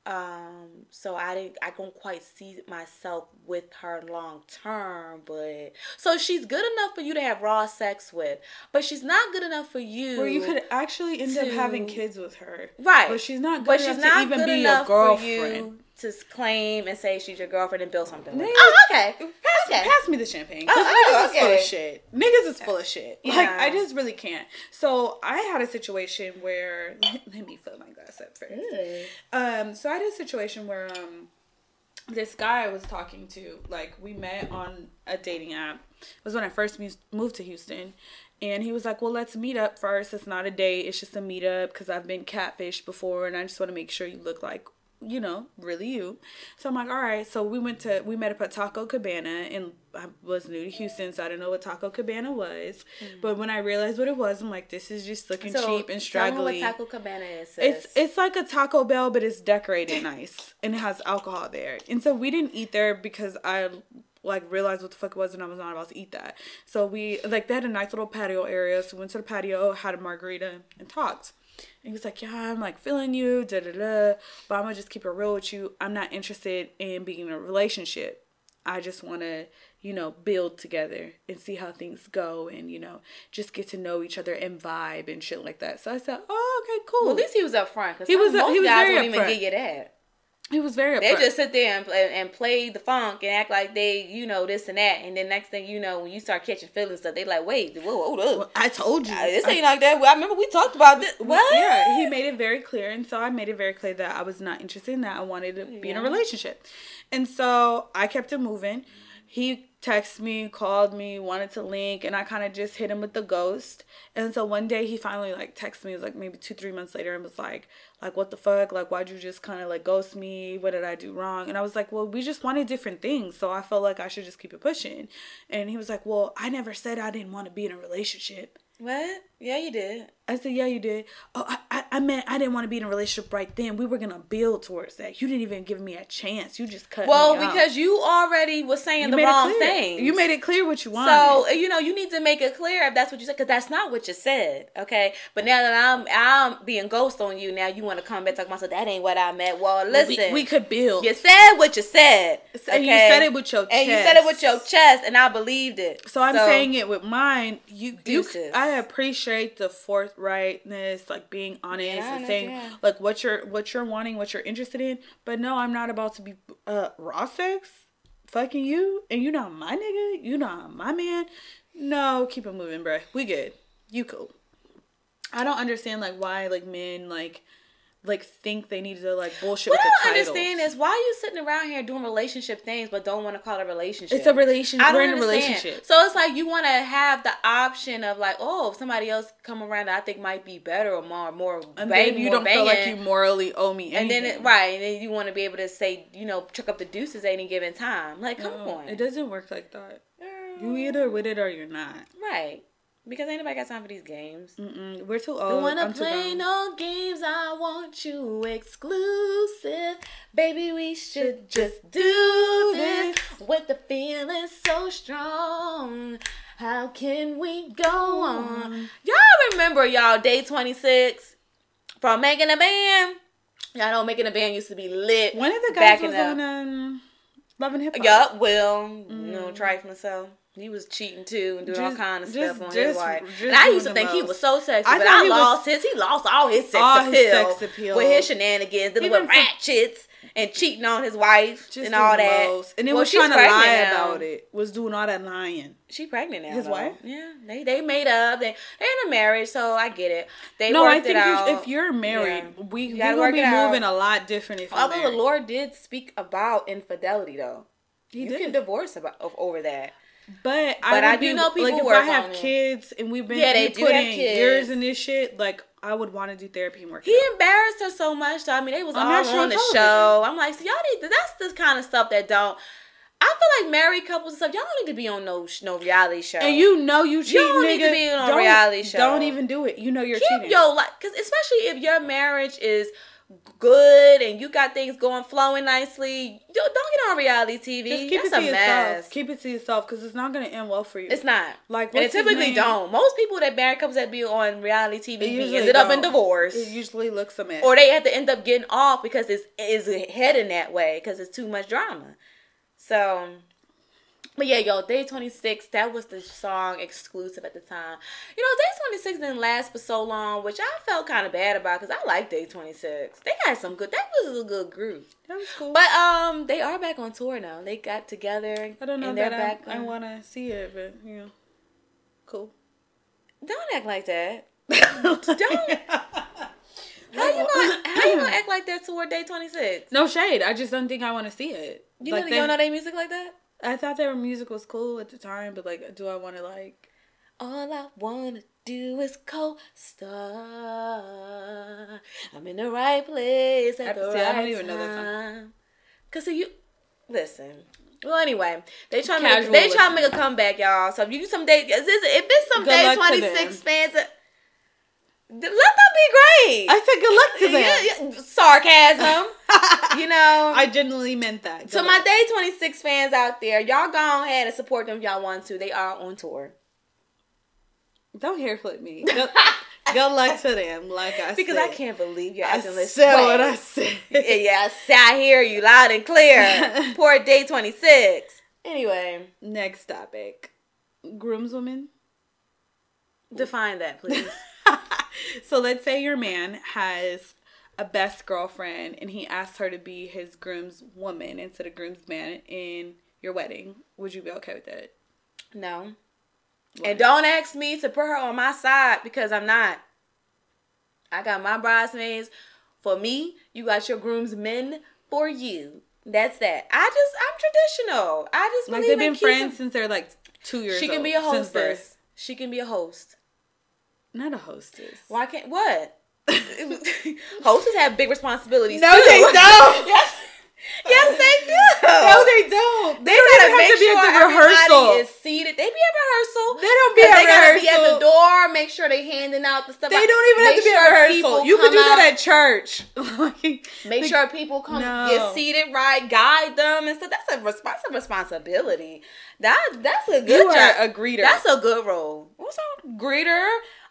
Um, so I didn't. I don't quite see myself with her long term. But so she's good enough for you to have raw sex with, but she's not good enough for you. where you could actually end up having kids with her, right? But she's not good but enough she's not to even be enough your girlfriend. for you to claim and say she's your girlfriend and build something. With. Nigga, Oh, okay. Pass, Okay. pass me the champagne. 'cause Oh, niggas oh, is full of okay. shit. Niggas is full of shit. Yeah. Like I just really can't. So I had a situation where let me fill my glass up first. Mm. Um, so I had a situation where um, this guy I was talking to, like we met on a dating app. It was when I first moved to Houston, and he was like, "Well, let's meet up first. It's not a date. It's just a meetup because I've been catfished before, and I just want to make sure you look like." You know, really you. So I'm like, all right. So we went to we met up at Taco Cabana, and I was new to Houston, so I didn't know what Taco Cabana was. Mm. But when I realized what it was, I'm like, this is just looking cheap and Tell me straggly. what Taco Cabana is. sis. It's it's like a Taco Bell, but it's decorated nice and it has alcohol there. And so we didn't eat there because I like realized what the fuck it was and I was not about to eat that. So we like they had a nice little patio area. So we went to the patio, had a margarita, and talked. And he was like, "Yeah, I'm like feeling you, da da da, but I'm gonna just keep it real with you. I'm not interested in being in a relationship. I just want to, you know, build together and see how things go, and you know, just get to know each other and vibe and shit like that." So I said, "Oh, okay, cool." well, at least he was up front. Cause He was Most he was guys won't even upfront. give you that. He was very They just sit there and play, and play the funk and act like they, you know, this and that. And then next thing you know, when you start catching feelings, stuff, they like, wait, whoa, hold up. Well, I told you. This I- ain't like that. Well, I remember we talked about this. What? Yeah, he made it very clear, and so I made it very clear that I was not interested in that. I wanted to be in a relationship, and so I kept it moving. He texted me, called me, wanted to link, and I kind of just hit him with the ghost. And so one day he finally like texted me, it was like maybe two, three months later, and was like, like what the fuck, like why'd you just kind of like ghost me? What did I do wrong? And I was like, well, we just wanted different things, so I felt like I should just keep it pushing. And he was like, well, I never said I didn't want to be in a relationship. What? Yeah, you did. I said, yeah, you did. Oh, I, I, I meant I didn't want to be in a relationship right then. We were gonna build towards that. You didn't even give me a chance. You just cut Well, because you already was saying you the wrong thing. You made it clear what you wanted. So you know you need to make it clear if that's what you said, because that's not what you said. Okay, but now that I'm I'm being ghost on you, now you want to come back talk about so that ain't what I meant. Well, We- listen, we, could build. you said what you said, And you said it with your and you chest. said it with your chest, and I believed it. So I'm saying it with mine. You, you, I appreciate the forthrightness, like being honest Yeah, and saying understand. like what you're what you're wanting, what you're interested in. But no, I'm not about to be uh raw sex, fucking you, and you not my nigga, you not my man. No, keep it moving, bruh. We good. You cool. I don't understand like why like men like like think they need to like bullshit What with I don't understand is why are you sitting around here doing relationship things but don't want to call it a relationship? it's a relationship. We're in a relationship. So it's like you want to have the option of like, oh, if somebody else come around that I think might be better or more, more And bang, then you don't feel like you morally owe me and then it, right, and then you want to be able to say, you know, chuck up the deuces at any given time. Like, come No, on, It doesn't work like that. You either with it or you're not. right? Because ain't nobody got time for these games. Mm-mm. We're too Don't wanna play no games. I want you exclusive, baby. We should just do this with the feeling so strong. How can we go on? Y'all remember y'all day twenty six from making a band? Y'all know making a band used to be lit. One of the guys was on um, Love and Hip Hop. Yup, Will, you know, trifling so. He was cheating too and doing all Mm. Kind of just- stuff on just- his wife. And I used to think he was so sexy, I but I was- lost his. He lost all his sex All his appeal, sex appeal. with his shenanigans, dealing with ratchets and cheating on his wife Just and all that. most. And then Well, was trying to lie now. about it. Was doing all that lying. She pregnant now. His though. wife? Yeah, they they made up. They they're in a marriage, so I get it. They no, I think it out. if you're married, Yeah. we You we gonna be it out. moving a lot different if you're Although the. Lord did speak about infidelity, though. he you did. can divorce about over that. But, But I, I would do be, know people like if work I have kids and we've been Yeah, they we do put kids. years in this shit, like I would want to do therapy and work. He embarrassed her so much. So, I mean, they was On all on the show. I'm like, so y'all need to, that's the kind of stuff that don't. I feel like married couples and stuff. Y'all don't need to be on no no reality show. And you know you cheating, don't need to be on a don't, reality show. Don't even do it. You know you're keep cheating. your life, because especially if your marriage is good and you got things going flowing nicely, yo, don't get on reality TV. Just keep that's it to a yourself. mess. Keep it to yourself because it's not gonna end well for you. It's not. Like, and it typically don't. Most people that married couples that be on reality TV be ended up in divorce. It usually looks a mess. or they have to end up getting off because it's is heading that way because it's too much drama. So But yeah, yo, Day 26, that was the song exclusive at the time. You know, Day 26 didn't last for so long, which I felt kind of bad about because I like Day 26. They had some good, that was a good group. That was cool. But um, they are back on tour now. They got together. I don't know and they're back I, I want to see it, but you know, cool. Don't act like that. Don't. How you gonna How you gonna act like that toward Day 26? No shade. I just don't think I want to see it. You, Like, know, they- you don't know their music like that? I thought their music was cool at the time, but like, do I want to like? All I wanna do is co-star. I'm in the right place at I- the see, I right don't even know that song. time. Cause see, you listen. Well, anyway, they try to make, they try to make a comeback, y'all. So if you some day, if it's, some day twenty six fans, let them be great. I said good luck to them. Yeah, yeah, sarcasm. you know. I genuinely meant that. so Good my day twenty six fans out there, y'all go ahead and support them if y'all want to. They are on tour. don't hair flip me. Good, good luck to them. Like I Because said. I can't believe you're acting this said way. what I said. yeah, yeah, I hear you loud and clear. Poor day 26. Anyway, Next topic, groomswoman. define that, please. so let's say your man has a best girlfriend and he asks her to be his groomswoman instead of groomsman in your wedding. Would you be okay with that? No. Why? And don't ask me to put her on my side because I'm not. I got my bridesmaids for me. You got your groomsmen for you. That's that. I just, I'm traditional. I just Like they've been friends since they're like two years She can old, be a hostess. She can be a host. Not a hostess. Why can't what? Hostess have big responsibilities. No, too. they don't. yes, yes, they do. No, they don't. They, They don't gotta have make to be sure at the rehearsal. is seated. They be at rehearsal. They don't be at they gotta be at the door. Make sure they handing out the stuff. They don't even have Make to be sure at rehearsal. You could do that out. at church. Like, Make like, sure people come No. get seated right, guide them and stuff. That's a respons- responsibility. That that's a good you job. a greeter. That's a good role. What's up, greeter?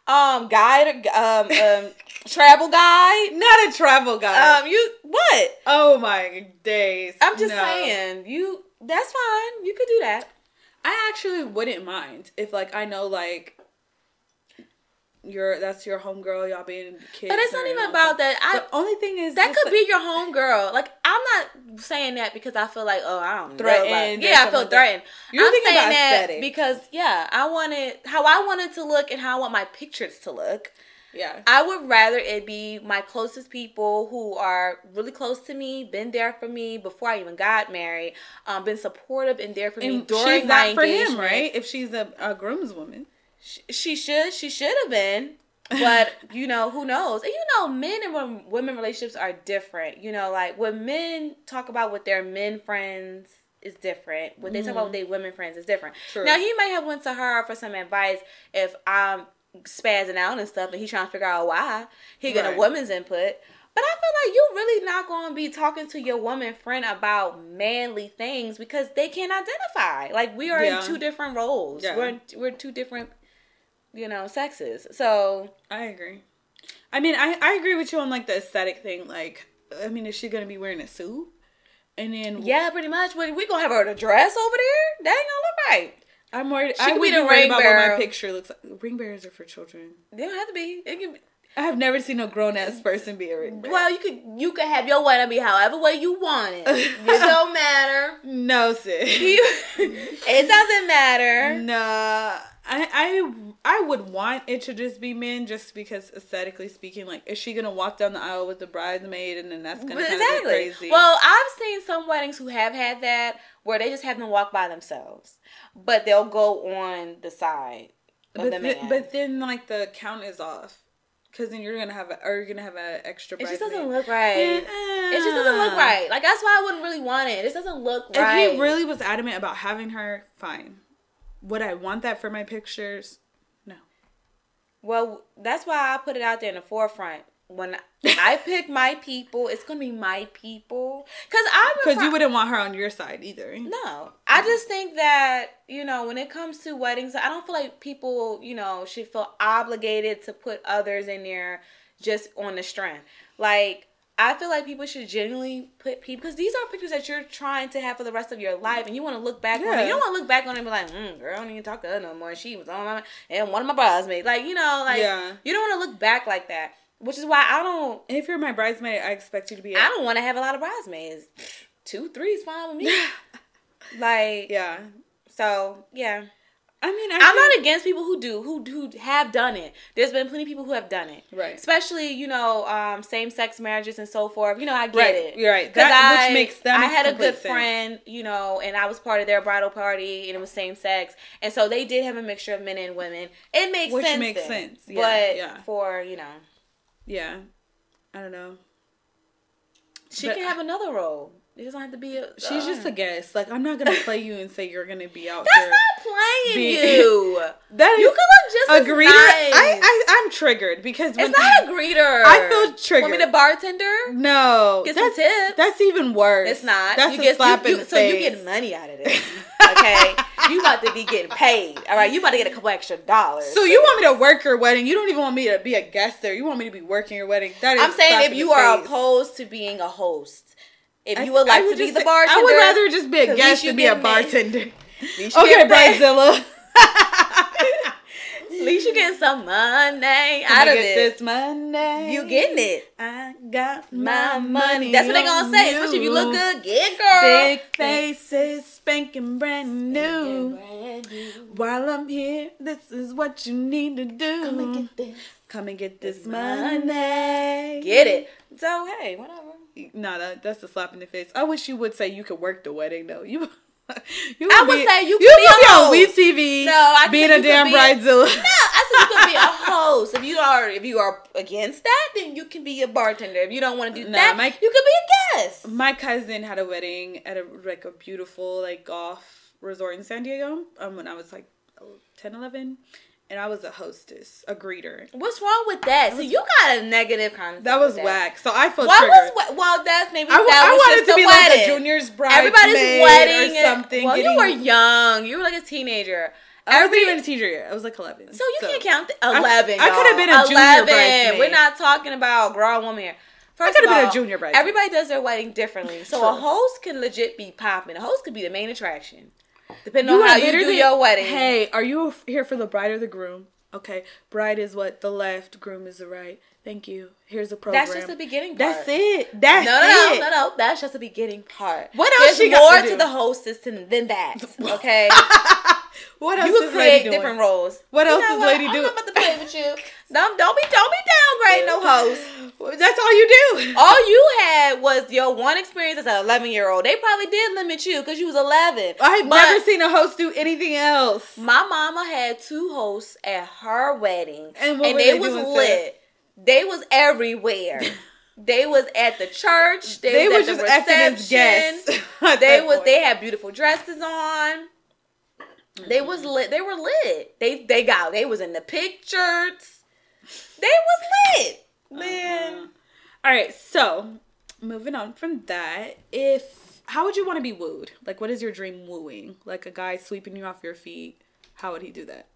Um, guide, um, um, travel guide. not a travel guy. Um, you what? oh my days. I'm just No. saying, you. That's fine. You could do that. I actually wouldn't mind if like I know like your that's your homegirl, y'all being kids. But it's not even about that. I The only thing is that just, could be your home girl. Like I'm not saying that because I feel like oh I don't Threatened know. Like, yeah, I feel like that. threatened. You're I'm thinking saying about that aesthetics. because yeah, I wanted how I wanted to look and how I want my pictures to look. yeah. I would rather it be my closest people who are really close to me, been there for me before I even got married, um, been supportive and there for me And during she's my not for him, right? If she's a, a groomswoman. She, she should, she should have been, but you know who knows? And you know, men and women relationships are different. You know, like when men talk about with their men friends is different. When they talk about with mm. their women friends is different. True. Now he might have went to her for some advice if I'm spazzing out and stuff, and he's trying to figure out why. He get Right. a woman's input. But I feel like you're really not going to be talking to your woman friend about manly things because they can't identify. Like we are Yeah. in two different roles. Yeah. We're we're two different, you know, sexes. So I agree. I mean, I, I agree with you on like the aesthetic thing. Like, I mean, is she gonna be wearing a suit? And then yeah, pretty much. But we gonna have her in a dress over there. That ain't gonna look right. I'm worried. She I could would be the worried ring about what my picture looks like. Ring bearers are for children. They don't have to be. It can be. I have never seen a grown ass person be a ring bearer. Well, you could you could have your wedding be however way you want it. It don't matter. no, sis. It doesn't matter. Nah, I, I I would want it to just be men, just because aesthetically speaking, like, is she gonna walk down the aisle with the bridesmaid, and then that's gonna But kind of get exactly. crazy? Well, I've seen some weddings who have had that where they just have them walk by themselves, but they'll go on the side of but the th- but then like the count is off, because then you're gonna have a, or you're gonna have an extra. Bride. It just doesn't look right. Yeah. It just doesn't look uh. right. Like that's why I wouldn't really want it. It just doesn't look If right. If he really was adamant about having her, fine. Would I want that for my pictures? No. Well, that's why I put it out there in the forefront. When I pick my people, it's gonna be my people. Cause I'm Because you wouldn't want her on your side either. No, I just think that you know when it comes to weddings, I don't feel like people you know should feel obligated to put others in there just on the strength. Like I feel like people should genuinely put people because these are pictures that you're trying to have for the rest of your life, and you want to look back on Yeah. it. You don't want to look back on it and be like, mm, "Girl, I don't even talk to her no more. She was on my and one of my bridesmaids." Like you know, like Yeah. you don't want to look back like that. Which is why I don't. And if you're my bridesmaid, I expect you to be. I don't want to have a lot of bridesmaids. Two, three is fine with me. like yeah. so, yeah. I mean, I I'm not against people who do who who have done it. There's been plenty of people who have done it, Right. Especially you know um, same sex marriages and so forth. You know I get Right, it. you're right. 'Cause That- I, which makes- that I makes had a good sense. friend, you know, and I was part of their bridal party, and it was same sex, and so they did have a mixture of men and women. It makes Which sense. makes then. sense. Yeah, but yeah. for you know, Yeah. I don't know. she But can have another role. It doesn't have to be a. She's just a uh, guest. Like I'm not gonna play you and say you're gonna be out That's here. not playing Be- you. That is You can look just a greeter. nice. I, I I'm triggered because when it's not a greeter. I feel triggered. Want me to bartender? no, Get some that's tips. that's even worse. It's not. That's you a get, slap you, in you- the so face. you get money out of this. Okay, you about to be getting paid. All right, you about to get a couple extra dollars. So you want me to work your wedding? You don't even want me to be a guest there. You want me to be working your wedding? That is. I'm saying if you are face. opposed to being a host, if you would like to be the bartender, I would rather just be a guest you than be a bartender. Okay. Bridezilla. At least you getting some money Let out of get it. this money. You getting it. I got My my money. That's what they on gonna say. Especially if you look good. Get girl. Big faces, spanking brand new. Brand new. While I'm here, this is what you need to do. Come and get this. Come and get this This money. Get it. So hey, whatever. No, that, that's a slap in the face. I wish you would say you could work the wedding though. You, you I would be- say you you could be would a on. WE tv. No, I being a damn be- bridezilla. No, I said you could be a host. If you are if you are against that, then you can be a bartender. If you don't want to do Nah, that, my- you could be a guest. My cousin had a wedding at a like a beautiful like golf resort in San Diego. Um, when I was like 10, 11. And I was a hostess, a greeter. What's wrong with that? So you got a negative concept. That was whack. So I felt What triggered. was well? That's maybe I, that I was wanted to be a like a junior's bride. Everybody's wedding or something. Well, getting- you were young. You were like a teenager. I wasn't even a teacher yet. I was like eleven. So you can't count the, eleven. I could have been a junior eleven. bridesmaid. We're not talking about grown woman here. First could of have been a junior bride. Everybody does their wedding differently. So a host can legit be popping. A host could be the main attraction, depending You on how you do your wedding. Hey, are you here for the bride or the groom? Okay, bride is what the left, groom is the right. Thank you. Here's a program. that's just the beginning part. That's it. That's no, no, no, it. no, no. That's just the beginning part. What else There's she got more to to, the hostess than, than that. Okay, What else you is create lady doing? different roles. What You else is lady I'm doing? not about to play with you. Don't, don't be, don't be downgrade no host. That's all you do. All you had was your one experience as an 11 year old. They probably did limit you because you was 11. I've never seen a host do anything else. My mama had two hosts at her wedding, And what were they, they was lit. They was everywhere. they was at the church. They, They was were at the reception. They was. point. They had beautiful dresses on. They was lit. They were lit. They they got. They was in the pictures. They was lit, man. Uh-huh. All right, so moving on from that, if how would you want to be wooed? Like, what is your dream wooing? Like a guy sweeping you off your feet? How would he do that?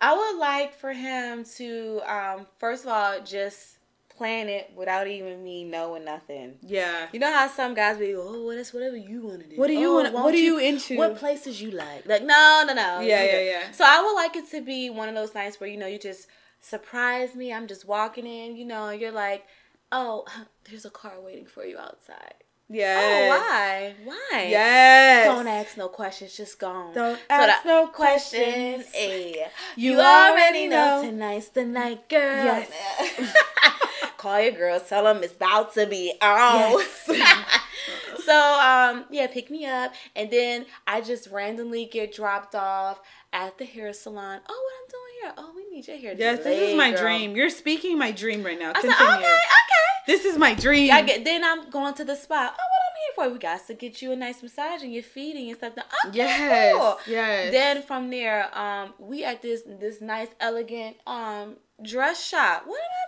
I would like for him to, um, first of all, just plan it without even me knowing nothing. Yeah. You know how some guys be, oh, well, that's whatever you want to do. What do you Oh, want? What are you into? What places you like? Like, no, no, no. Yeah, yeah, yeah. So I would like it to be one of those nights where you know you just surprise me. I'm just walking in, you know, and you're like, oh, there's a car waiting for you outside. Yeah. Oh, why? Why? Yes. Don't ask no questions. Just go on. Don't So ask no question, questions. eh, You you, already already know. know. tonight's the night, girl. Yes. Call your girls. Tell them it's about to be on. Yes. so um, yeah, pick me up, and then I just randomly get dropped off at the hair salon. Oh, what I'm doing here? Oh, we need your hair. Yes, this is my girl. dream. You're speaking my dream right now. I said, Continue. okay, okay. This is my dream. I get, then I'm going to the spa. Oh, what I'm here for? We got to get you a nice massage and your feeding and stuff. Oh, yes. cool. Yes. Then from there, um, we at this this nice, elegant um dress shop. What am I?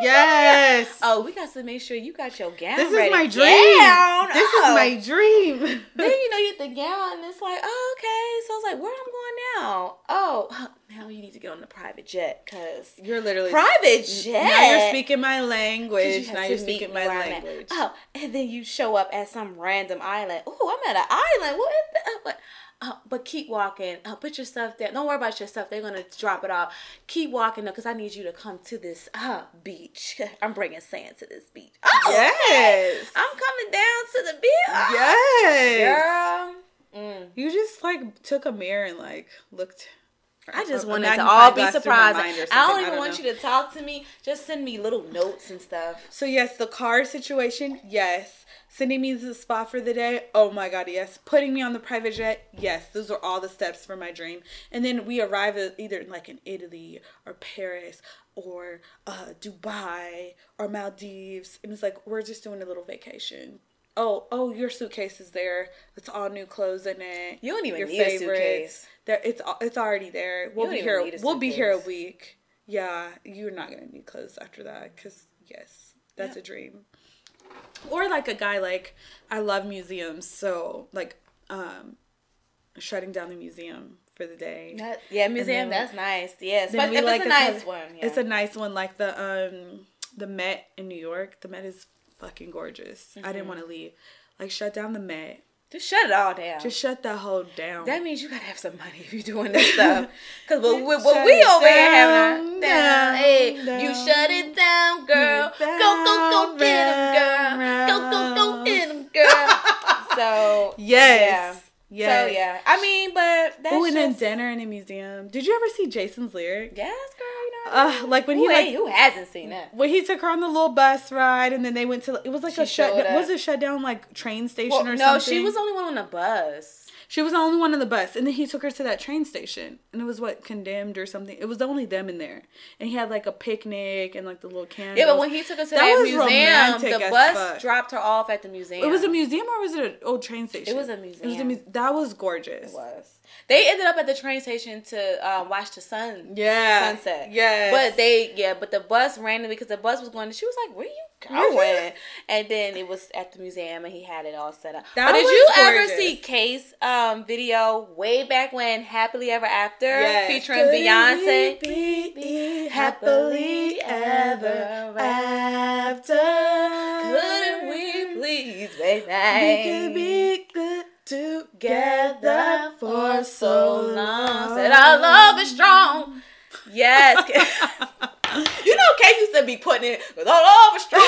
Yes. Oh, we got to make sure you got your gown. this is ready. my dream. Gown. This Oh. is my oh. dream. Then you know you get the gown, and it's like, oh, okay. So I was like, where I'm going now. Oh, now you need to get on the private jet because You're literally private jet. Now you're speaking my language. you now you're speaking my where I'm at. language. Oh, and then you show up at some random island. Oh, I'm at an island. What is? But, uh, but keep walking. Uh, put your stuff down. Don't worry about your stuff. They're gonna drop it off. Keep walking though, because I need you to come to this uh, beach. I'm bringing sand to this beach. Oh, yes. I'm coming down to the beach. Oh, yes. girl. Mm. You just like took a mirror and like looked. I just a wanted to all be surprised. I don't even I don't want know. you to talk to me. Just send me little notes and stuff. So yes, the car situation, yes. Sending me to the spa for the day, oh my god, yes. Putting me on the private jet, yes. Those are all the steps for my dream. And then we arrive at either like in Italy or Paris or uh, Dubai or Maldives, and it's like we're just doing a little vacation. Oh, oh, your suitcase is there. It's all new clothes in it. You don't even your need a suitcase. There, it's it's already there. We'll be here. a We'll be here a week. Yeah, you're not gonna need clothes after that, cause yes, that's Yeah. a dream. Or like a guy like I love museums, so like um, shutting down the museum for the day. That, yeah, museum. then- that's nice. Yes, but we like it's a nice one. Yeah. It's a nice one, like the um the Met in New York. The Met is fucking gorgeous. I Mm-hmm. didn't want to leave. Like shut down the Met. Just shut it all down. Just shut that whole down. that means you gotta have some money if you're doing this stuff. Cause what, what, what we over here having our down, down, hey, you shut it down, girl. It Go, go, go, down, get him, girl. Go, go, go, round, get him, girl. so yes. Yes. So yeah, I mean, but that's Oh, and then dinner in a museum. Did you ever see Jason's lyric? Yes, girl. You know. Uh, like when he who, like who hasn't seen that? when he took her on the little bus ride, and then they went to it was like She a shut up. was it shut down like train station Well, or no, something? she was the only one on the bus. She was the only one on the bus, and then he took her to that train station, and it was what condemned or something. It was only them in there, and he had like a picnic and like the little candles. Yeah, but when he took her to That that, museum, the bus fuck. dropped her off at the museum. it was a museum or was it an old train station? It was a museum. It was a mu- that was gorgeous. It was. They ended up at the train station to uh, watch the sun Yeah, sunset. Yeah, But they, yeah, but the bus randomly because the bus was going. She was like, "Where are you going?" and then it was at the museum, and he had it all set up. That but did you ever see Case um video way back when Happily Ever After Yes. featuring Could Beyonce? we be happily ever after. Couldn't we please, baby? We could be good together for so long. Said our love is strong. Yes. Kate used to be putting it with love is strong.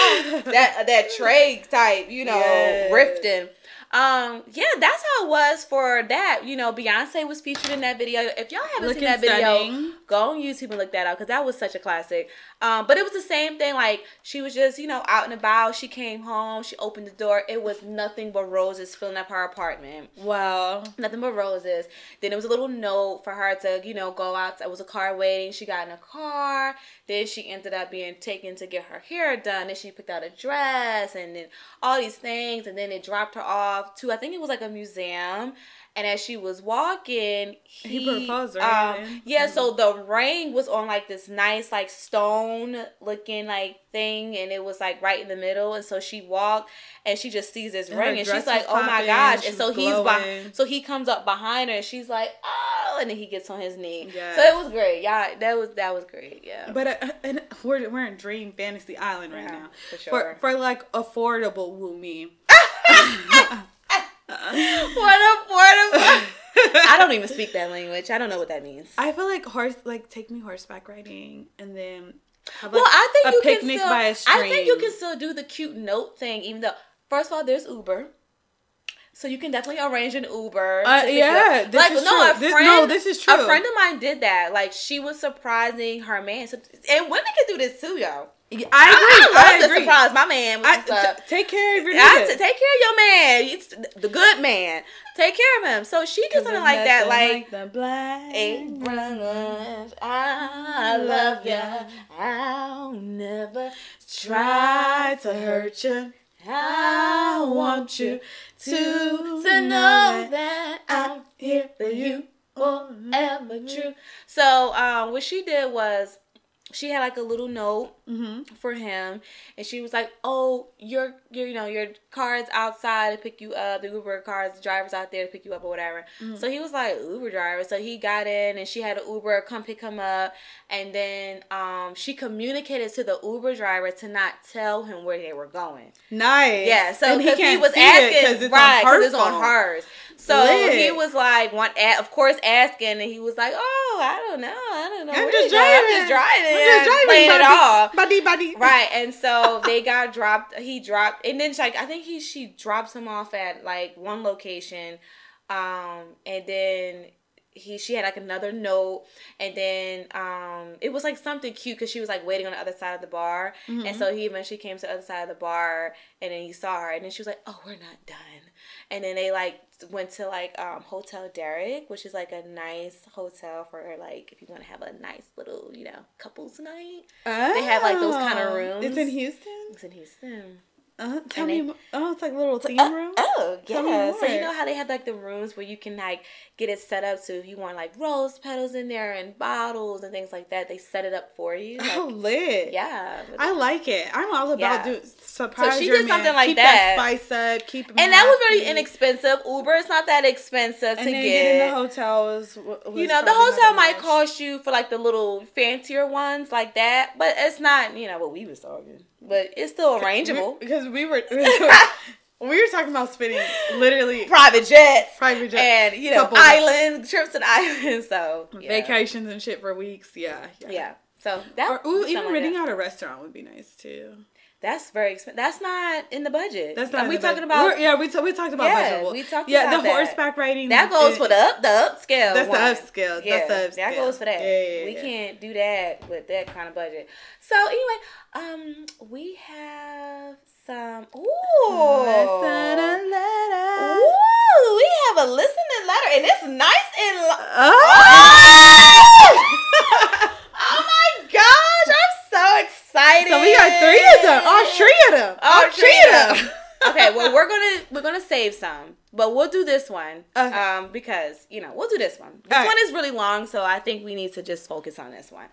That that Trey type, you know, Yes. rifting. Um, yeah, that's how it was for that. You know, Beyonce was featured in that video. If y'all haven't Looking seen that video, stunning. go on YouTube and look that out because that was such a classic. Um, but it was the same thing. Like she was just, you know, out and about. She came home. She opened the door. It was nothing but roses filling up her apartment Wow. nothing but roses. Then it was a little note for her to, you know, go out. It was a car waiting. She got in a car. Then she ended up being taken to get her hair done. Then she picked out a dress and then all these things. And then it dropped her off to, I think it was like a museum. And as she was walking, he, He proposed, right? Um, yeah, so the ring was on like this nice, like stone looking like thing, and it was like right in the middle. And so she walked, and she just sees this And ring, and she's like, "Oh my gosh!" And so he's so he comes up behind her, and she's like, "Oh!" And then he gets on his knee. Yes. So it was great. Yeah, that was that was great. Yeah. But uh, and we're we're in Dream Fantasy Island right Yeah, now. for For sure. for like affordable woo me. what a what a. I don't even speak that language. I don't know what that means. I feel like horse like take me horseback riding and then have like well, I think a you picnic can still. by a stream. I think you can still do the cute note thing, even though first of all, there's Uber. So you can definitely arrange an Uber. Uh, to pick you yeah, this like is no, true. a This- friend. no, this is true. A friend of mine did that. Like she was surprising her man, So- and women can do this too, yo. I, I agree. I I, love to agree. surprise my man with I, stuff. t- take care of your I t- take care of your man. It's the good man. Take care of him. So she did something like that, like. the black. Brothers, I love ya. I'll never try to hurt you. I want you to to know that I'm here for you. forever true. So, um, what she did was she had like a little note Mm-hmm. for him and she was like oh your your you know your car is outside to pick you up the uber cars the driver's out there to pick you up or whatever so he was like uber driver so he got in and she had an uber come pick him up and then um she communicated to the uber driver to not tell him where they were going Nice. yeah, so he, can't was it asking, it's right, because it's on hers. So Lit. he was like, one, of course, asking, and he was like, "Oh, I don't know, I don't know, I'm just driving. I'm just driving, just driving. it buddy. Buddy, buddy. Right, and so they got dropped. He dropped, and then like I think he she drops him off at like one location, um, and then he she had like another note, and then um, it was like something cute because she was like waiting on the other side of the bar, Mm-hmm. and so he eventually came to the other side of the bar, and then he saw her, and then she was like, "Oh, we're not done," and then they like went to like um Hotel Derek, which is like a nice hotel for like if you want to have a nice little you know couples night. They have, like, those kinda Oh. rooms. It's in Houston. It's in Houston. Uh, tell me. they- oh, it's like a little theme Uh, room. oh, yeah. So you know how they have like the rooms where you can like get it set up so if you want like rose petals in there and bottles and things like that, they set it up for you. Like, oh, lit. yeah. I like it. I'm all about Yeah. doing surprise. she your did man. something like keep that. spice up. Keep and that was really inexpensive. Uber is not that expensive And to then get. getting the hotel was, was you know, the hotel might much. cost you for like the little fancier ones like that, but it's not, you know, what we was talking. But it's still arrangeable. because we were we were talking about spending literally Private jets. private jet and you know island trips to the island. So yeah. vacations and shit for weeks. Yeah, Yeah. So that Or ooh, even like renting that. out a restaurant would be nice too. That's very expensive. That's not in the budget. That's not. Are in we the talking budget. about We're- yeah, we t- we talked about Yeah, budget. Well, we talked yeah, about the that. horseback riding. that goes is- for the up the upscale. That's the one. upscale. Yeah, That's the that goes for that. Yeah, yeah, we can't do that with that kind of budget. So anyway, um, we have some. Ooh, Listen and let us- Ooh, we have a listening letter, and it's nice and. Lo- Oh! oh my gosh, I'm so excited. so we got three them. All three of them. All All three of them. okay, well we're gonna we're gonna save some, but we'll do this one Okay. um because you know we'll do this one. This All right. one is really long, so I think we need to just focus on this one.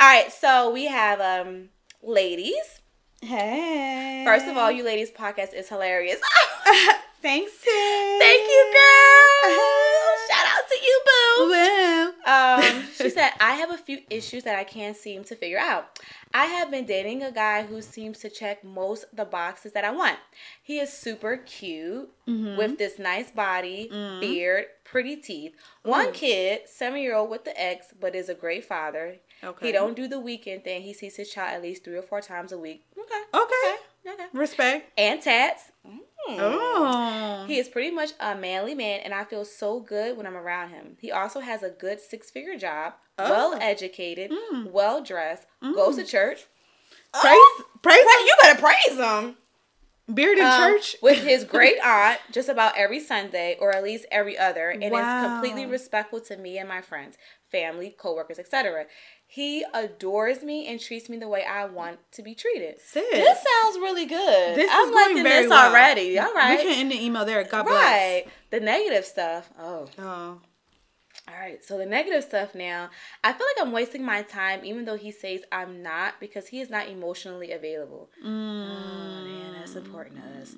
All right, so we have um ladies. Hey. First of all, you ladies podcast is hilarious. thanks. Thank you, girl. Shout out to you, boo. Well. Um, she said, I have a few issues that I can't seem to figure out. I have been dating a guy who seems to check most of the boxes that I want. He is super cute Mm-hmm. with this nice body, beard, pretty teeth. One Ooh. kid, seven year old with the ex, but is a great father. Okay. He don't do the weekend thing. He sees his child at least three or four times a week. Okay. Okay. Okay. okay. Respect. And tats. Mm. Oh. He is pretty much a manly man, and I feel so good when I'm around him. He also has a good six figure job, Oh. well educated, Mm. well dressed, goes to church. praise, praise Pra- you better praise him. beard in Um, church. with his great aunt just about every Sunday, or at least every other, and Wow. is completely respectful to me and my friends, family, coworkers, etc. He adores me and treats me the way I want to be treated. Sis. This sounds really good. This I'm is going very this well. already. All right. We can end the email there. God bless. right. The negative stuff. Oh. Oh. All right, so the negative stuff now. I feel like I'm wasting my time, even though he says I'm not, because he is not emotionally available. Mm. Oh man, that's important to us.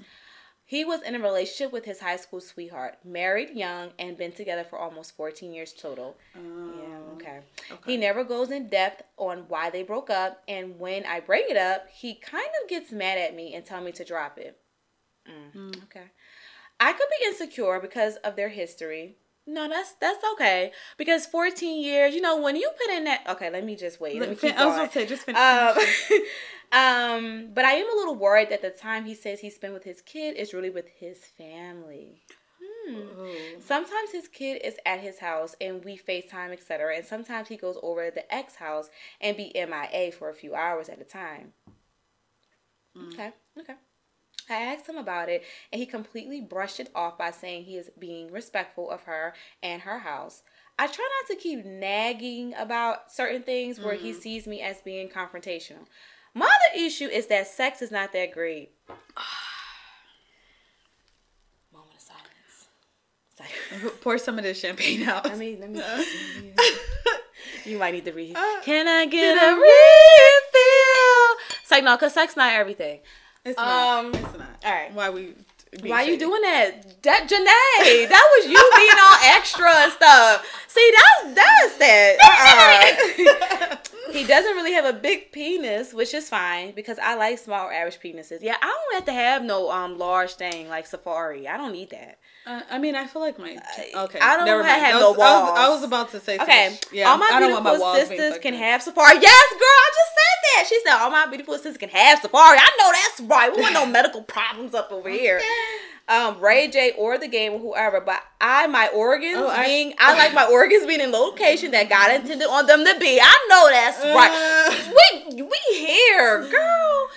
He was in a relationship with his high school sweetheart, married young, and been together for almost 14 years total. Yeah, okay. He never goes in depth on why they broke up, and when I bring it up, he kind of gets mad at me and tell me to drop it. Mm, Okay. I could be insecure because of their history. No, that's that's okay because 14 years. You know, when you put in that. Okay, let me just wait. Let me Fin- keep I was going. gonna say just finish. Um, um, but I am a little worried that the time he says he spent with his kid is really with his family. Hmm. Sometimes his kid is at his house and we FaceTime, etc. And sometimes he goes over to the ex house and be MIA for a few hours at a time. Okay, okay. I asked him about it and he completely brushed it off by saying he is being respectful of her and her house. I try not to keep nagging about certain things where he sees me as being confrontational. My other issue is that sex is not that great. Moment of silence. Silence. Pour some of this champagne out. Let me let me. You might need to read. Uh, Can I get a I refill? It's like no, cause sex not everything. It's not. Um, it's not. all right. Why we? Why you doing that? That Janae, that was you being all extra and stuff. See, that's that's that. Uh-uh. He doesn't really have a big penis, which is fine because I like small or average penises. Yeah, I don't have to have no um large thing like Safari. I don't need that. Uh, I mean, I feel like my okay. I don't never mind. have I no was, I was, I was about to say. Okay, yeah. all my I don't want my beautiful sisters fucked can have Safari. Yes, girl, I just that. She said all my beautiful sisters can have Safari. I know that's right. We want no medical problems up over here. Um, Ray J or the game or whoever, but I my organs Oh, I- being I like my organs being in location that God intended on them to be. I know that's right. Uh, We we here, girl.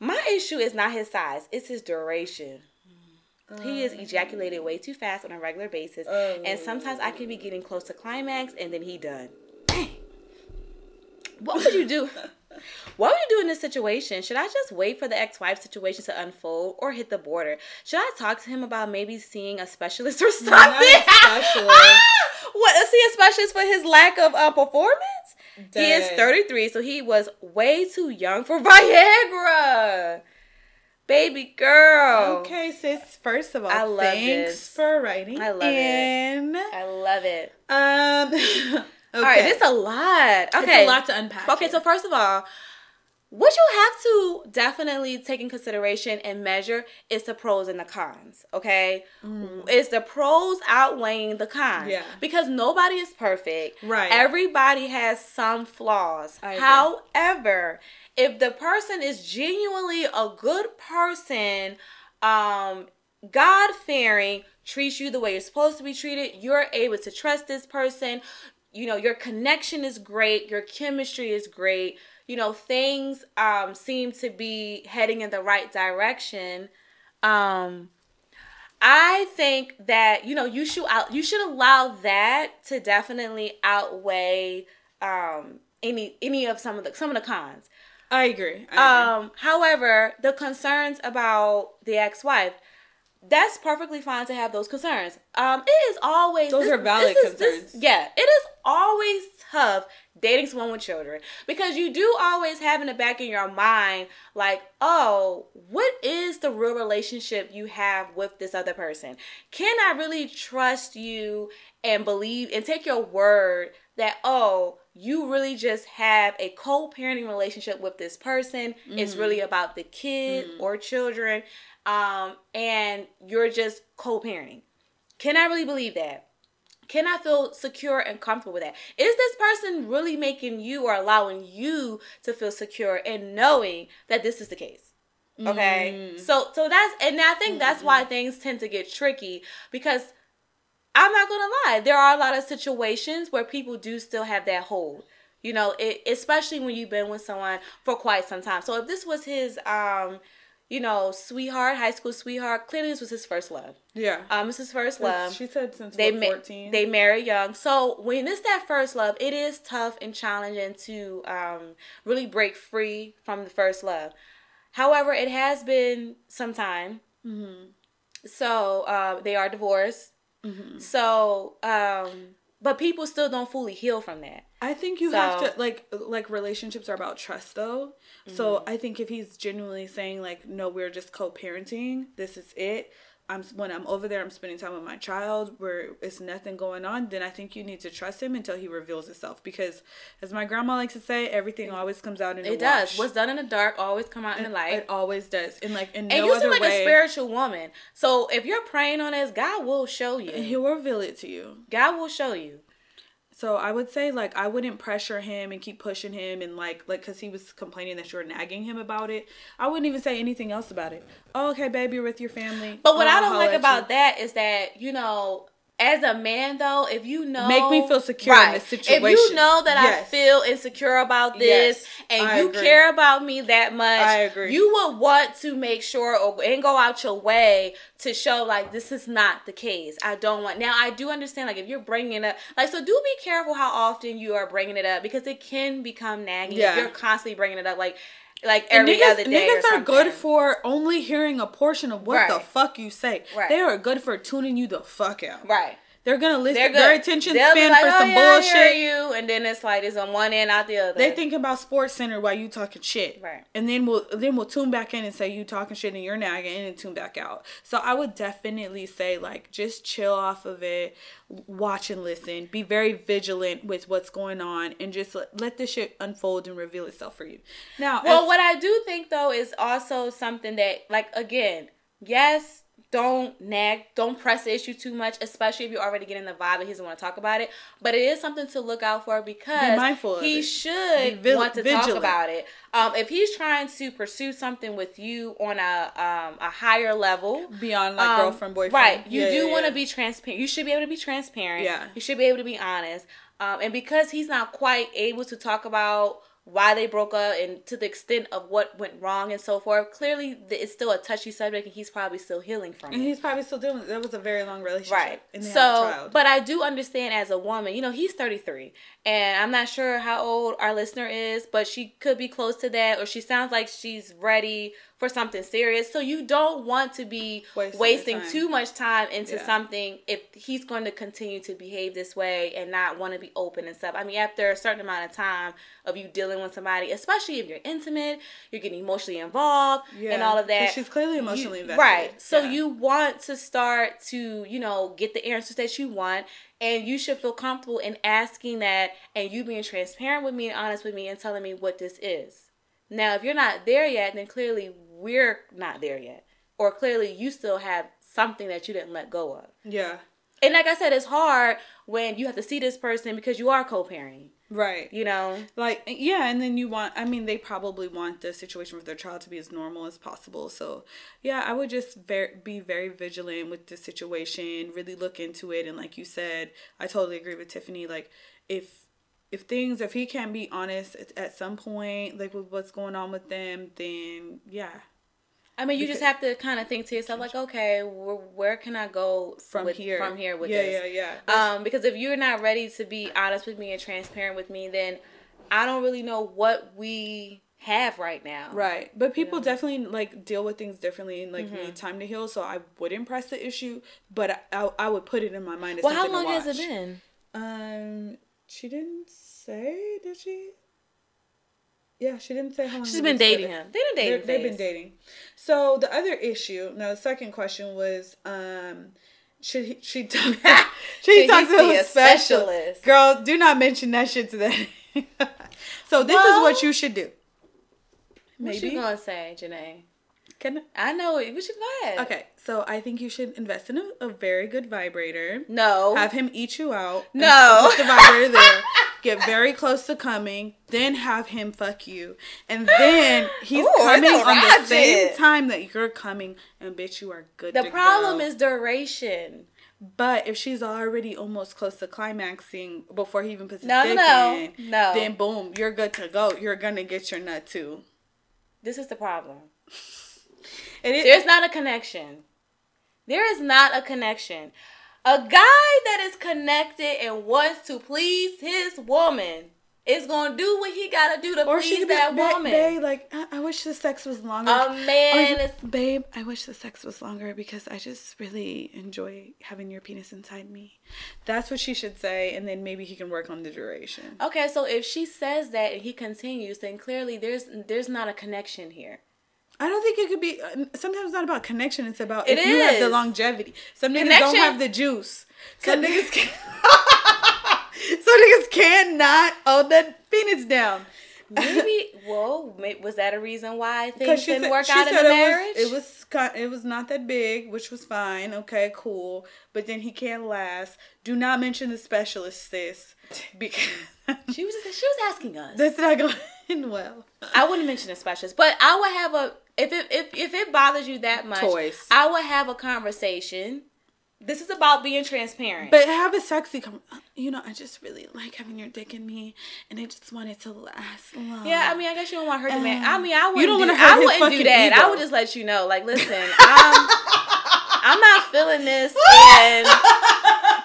My issue is not his size; it's his duration. He is ejaculated way too fast on a regular basis, Oh. and sometimes I can be getting close to climax, and then he done. Dang. What would you do? What would you do in this situation? Should I just wait for the ex-wife situation to unfold, or hit the border? Should I talk to him about maybe seeing a specialist or something? Specialist. what? Is he a specialist for his lack of uh, performance? He is 33, so he was way too young for Viagra. Baby girl. Okay, sis. First of all, I love thanks this. for writing. I love it. I love it. Um. okay. All right, it's a lot. It's Okay. a lot to unpack. Okay, so first of all, what you have to definitely take in consideration and measure is the pros and the cons. Okay, is the pros outweighing the cons? Mm. Yeah. because nobody is perfect. Right. Everybody has some flaws. I agree. However, if the person is genuinely a good person, um, God fearing, treats you the way you're supposed to be treated, you're able to trust this person. You know, your connection is great, your chemistry is great. You know, things um seem to be heading in the right direction. Um I think that you know you should out you should allow that to definitely outweigh um any any of some of the some of the cons. I agree. I agree. Um, however, the concerns about the ex-wife, that's perfectly fine to have those concerns. Um, it is always Those are valid is- concerns. yeah, it is always tough dating someone with children because you do always have in the back of your mind like, oh, what is the real relationship you have with this other person? Can I really trust you and believe and take your word that oh you really just have a co-parenting relationship with this person it's really about the kid or children um and you're just co-parenting can i really believe that can i feel secure and comfortable with that is this person really making you or allowing you to feel secure and knowing that this is the case okay so so that's and i think that's why things tend to get tricky because I'm not gonna lie. There are a lot of situations where people do still have that hold. You know, it, especially when you've been with someone for quite some time. So if this was his, um, you know, sweetheart, high school sweetheart, clearly this was his first love. yeah. Um, it's his first love. she said since They ma- 14. they marry young. So when it's that first love, it is tough and challenging to um really break free from the first love. However, it has been some time. Mm-hmm. So uh, they are divorced. So, um, but people still don't fully heal from that. I think you So- have to like like relationships are about trust though. Mm-hmm. So I think if he's genuinely saying like no we're just co-parenting, this is it. I'm when I'm over there I'm spending time with my child where it's nothing going on, then I think you need to trust him until he reveals himself because as my grandma likes to say, everything always comes out in the It does. wash. What's done in the dark always come out in the light. It always does. And like in and no you seem like way a spiritual woman. So if you're praying on this, God will show you. he'll reveal it to you. God will show you. So I would say like I wouldn't pressure him and keep pushing him and like like because he was complaining that you were nagging him about it. I wouldn't even say anything else about it. Oh, okay, baby, you're with your family. But what I don't like about you. that is that, you know, as a man though, if you know Make me feel secure in this If you know that Yes. I feel insecure about this Yes, and I you agree. care about me that much, I agree. you would want to make sure or and go out your way to show like this is not the case. I don't want. Now I do understand like if you're bringing it up, like so do be careful how often you are bringing it up because it can become nagging Yeah. if you're constantly bringing it up like like And every niggas, other day. niggas are good for only hearing a portion of what the fuck you say. Right. They are good for tuning you the fuck out. right. They're gonna listen. Their attention span like, for oh, some yeah, bullshit. You, and then it's like it's on one end, out the other. They think about SportsCenter while you talking shit, right? And then we'll then we'll tune back in and say you talking shit and you're nagging, and then tune back out. So I would definitely say like just chill off of it, watch and listen, be very vigilant with what's going on, and just let, let this shit unfold and reveal itself for you. Now, well, as, what I do think though is also something that like again, yes don't nag, don't press the issue too much, especially if you're already getting the vibe that he doesn't want to talk about it. But it is something to look out for because he it. should vi- want to vigilant. talk about it. Um, if he's trying to pursue something with you on a um, a higher level, beyond like um, girlfriend boyfriend, right? You yeah, do yeah, want to yeah. be transparent. You should be able to be transparent. Yeah, you should be able to be honest. Um, and because he's not quite able to talk about why they broke up and to the extent of what went wrong and so forth. Clearly, it's still a touchy subject, and he's probably still healing from it. And he's probably still dealing. That was a very long relationship, right? so, but I do understand as a woman. You know, he's thirty three, and I'm not sure how old our listener is, but she could be close to that, or she sounds like she's ready for something serious. So you don't want to be wasting, wasting too much time into yeah. something if he's going to continue to behave this way and not want to be open and stuff. I mean, after a certain amount of time of you dealing with somebody, especially if you're intimate, you're getting emotionally involved yeah. and all of that. She's clearly emotionally you, invested. Right. So yeah. you want to start to, you know, get the answers that you want and you should feel comfortable in asking that and you being transparent with me and honest with me and telling me what this is. Now, if you're not there yet, then clearly we're not there yet. Or clearly you still have something that you didn't let go of. Yeah. And like I said, it's hard when you have to see this person because you are co parenting. Right. You know? Like, yeah, and then you want, I mean, they probably want the situation with their child to be as normal as possible. So, yeah, I would just ver- be very vigilant with the situation, really look into it. And like you said, I totally agree with Tiffany. Like, if if things if he can't be honest at, at some point like with what's going on with them then yeah I mean, you because, just have to kind of think to yourself, like, okay, where, where can I go from with, here? From here with yeah, this? Yeah, yeah, yeah. Um, because if you're not ready to be honest with me and transparent with me, then I don't really know what we have right now. Right. But people you know? definitely like deal with things differently and like mm-hmm. need time to heal. So I wouldn't press the issue, but I, I, I would put it in my mind. well, how long has it been? Um, she didn't say, did she? Yeah, she didn't say how long. She's been dating together. him. They've been dating. They've been dating. So the other issue, now the second question was, um, should he, she talk? she talk to a specialist. specialist. Girl, do not mention that shit to them. so this well, is what you should do. Maybe. What you gonna say, Janae? Can I know it? We should go ahead. Okay, so I think you should invest in a, a very good vibrator. No. Have him eat you out. No. Put the vibrator there. Get very close to coming. Then have him fuck you, and then he's Ooh, coming on the same time that you're coming, and bitch, you are good. The problem go. is duration. But if she's already almost close to climaxing before he even puts his no, dick no, in, no. then boom, you're good to go. You're gonna get your nut too. This is the problem. There's not a connection. There is not a connection. A guy that is connected and wants to please his woman is gonna do what he gotta do to or please that be, woman. Babe, like I, I, wish the sex was longer. A man is, babe. I wish the sex was longer because I just really enjoy having your penis inside me. That's what she should say, and then maybe he can work on the duration. Okay, so if she says that and he continues, then clearly there's there's not a connection here. I don't think it could be. Uh, sometimes it's not about connection. It's about it if is. you have the longevity. Some niggas connection. don't have the juice. Some niggas can. Some niggas cannot hold that penis down. Maybe. Whoa. Was that a reason why things didn't said, work out in the marriage? It was, it was. It was not that big, which was fine. Okay, cool. But then he can't last. Do not mention the specialist, sis, because she was. She was asking us. That's not going well. I wouldn't mention the specialist, but I would have a if it if, if it bothers you that much, Toys. I would have a conversation. This is about being transparent. But have a sexy com- you know, I just really like having your dick in me and I just want it to last long. Yeah, I mean I guess you don't want to hurt the man. I um, mean I wouldn't you don't do, I wouldn't do that. Ego. I would just let you know. Like, listen, I'm I'm not feeling this and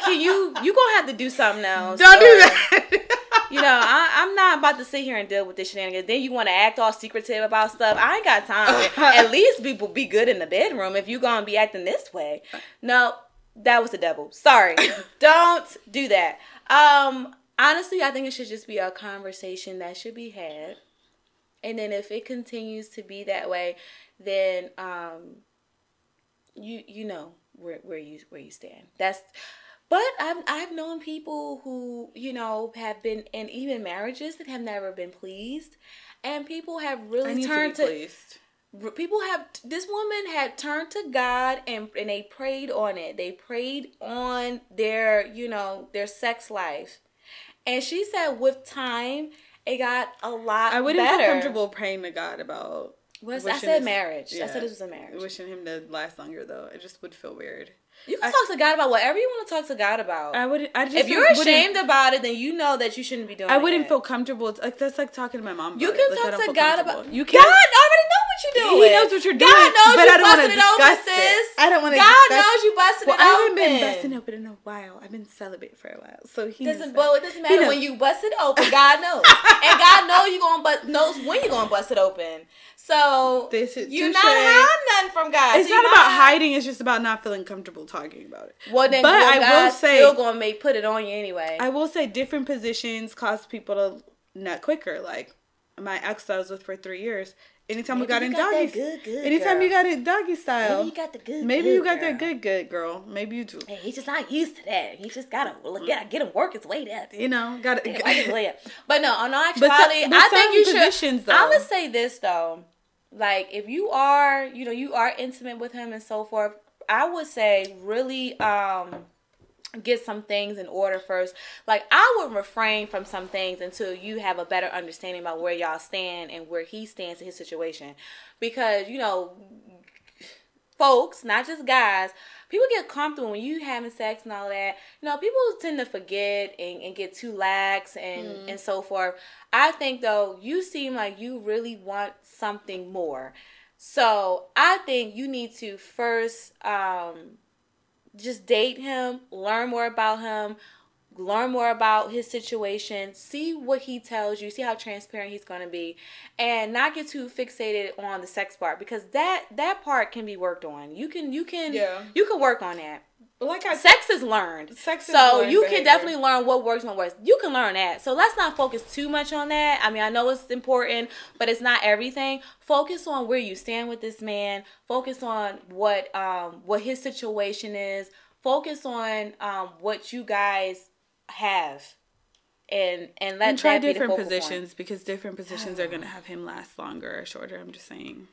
can you you gonna have to do something else. Don't or, do that you know, I, am not about to sit here and deal with this shenanigans. Then you want to act all secretive about stuff. I ain't got time. At least people be good in the bedroom if you gonna be acting this way. No, that was the devil. Sorry. Don't do that. Um, honestly, I think it should just be a conversation that should be had. And then if it continues to be that way, then um you you know where where you where you stand. That's but I've I've known people who, you know, have been in even marriages that have never been pleased. And people have really turned to, pleased. people have this woman had turned to God and and they prayed on it. They prayed on their, you know, their sex life. And she said with time it got a lot I wouldn't better. feel comfortable praying to God about. Was, I said his- marriage. I said it was a marriage. Wishing him to last longer though, it just would feel weird. You can I- talk to God about whatever you want to talk to God about. I would. I just if you're ashamed about it, then you know that you shouldn't be doing. It. I wouldn't it. feel comfortable. Like that's like talking to my mom. You can Like, I talk don't to God about. You can. God already know what you're doing. He knows what you're doing. God knows but you busted it open, sis. it. I don't want to. God knows you busted Well, it I open. I haven't been busting open in a while. I've been celibate for a while, so he Doesn't, well, it doesn't matter when you bust it open. God knows, and God knows you gonna bust knows when you're gonna bust it open. So This is you're touche. not hiding nothing from God. It's So not you're about hiding. It's just about not feeling comfortable talking about it. Well, then, But well, I will say- still gonna make put it on you anyway. I will say different positions cause people to nut quicker. Like my ex I was with for three years. Anytime we got you in got doggy, good, good anytime girl. you got it doggy style, Maybe you got the good. maybe good you got girl. that good good girl. Maybe you do. Hey, he's just not used to that. He just gotta look, get get him work his way up. You know, got Yeah, it. work his way up. But no, on all But some- but I think you should. though. I would say this though, like if you are, you know, you are intimate with him and so forth. I would say really um get some things in order first. Like I would refrain from some things until you have a better understanding about where y'all stand and where he stands in his situation. Because, you know, folks, not just guys, people get comfortable when you having sex and all that. You know, people tend to forget and, and get too lax and, and so forth. I think though, you seem like you really want something more. So I think you need to first um just date him, learn more about him, learn more about his situation, see what he tells you, see how transparent he's going to be, and not get too fixated on the sex part because that that part can be worked on. You can you can Yeah. you can work on that. But like I Sex is learned. Sex is so learned you can behavior. definitely learn what works and what works. You can learn that. So let's not focus too much on that. I mean, I know it's important, but it's not everything. Focus on where you stand with this man. Focus on what um what his situation is. Focus on um what you guys have. And and let and try that be the different focal point. positions because different positions are gonna have him last longer or shorter. I'm just saying.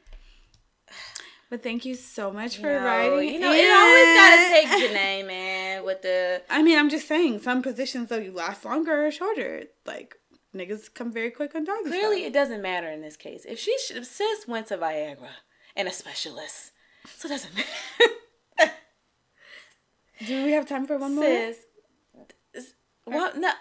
But thank you so much for You know, writing. you know, it always gotta take. Janae, man, with the I mean, I'm just saying some positions though you last longer or shorter. Like niggas come very quick on doggy Clearly, style. it doesn't matter in this case. If she, if sis went to Viagra and a specialist, so it doesn't matter. Do we have time for one more? sis, is- what? No, uh,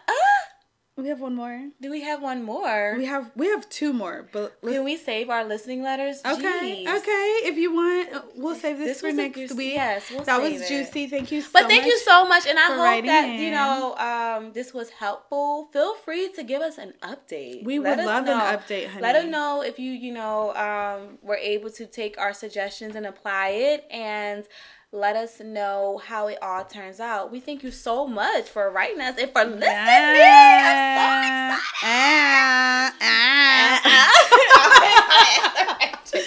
We have one more. do we have one more? We have we have two more, but let's, Can we save our listening letters? okay, Jeez. okay. If you want, uh, we'll save this, This for next juicy- week. yes, we'll that was it. juicy. Thank you. so much. But thank you so much, and I hope that you know um, this was helpful. Feel free to give us an update. We Let would love know. an update, honey. Let us know if you you know um, were able to take our suggestions and apply it, and let us know how it all turns out. We thank you so much for writing us and for listening. I'm so Ah, excited.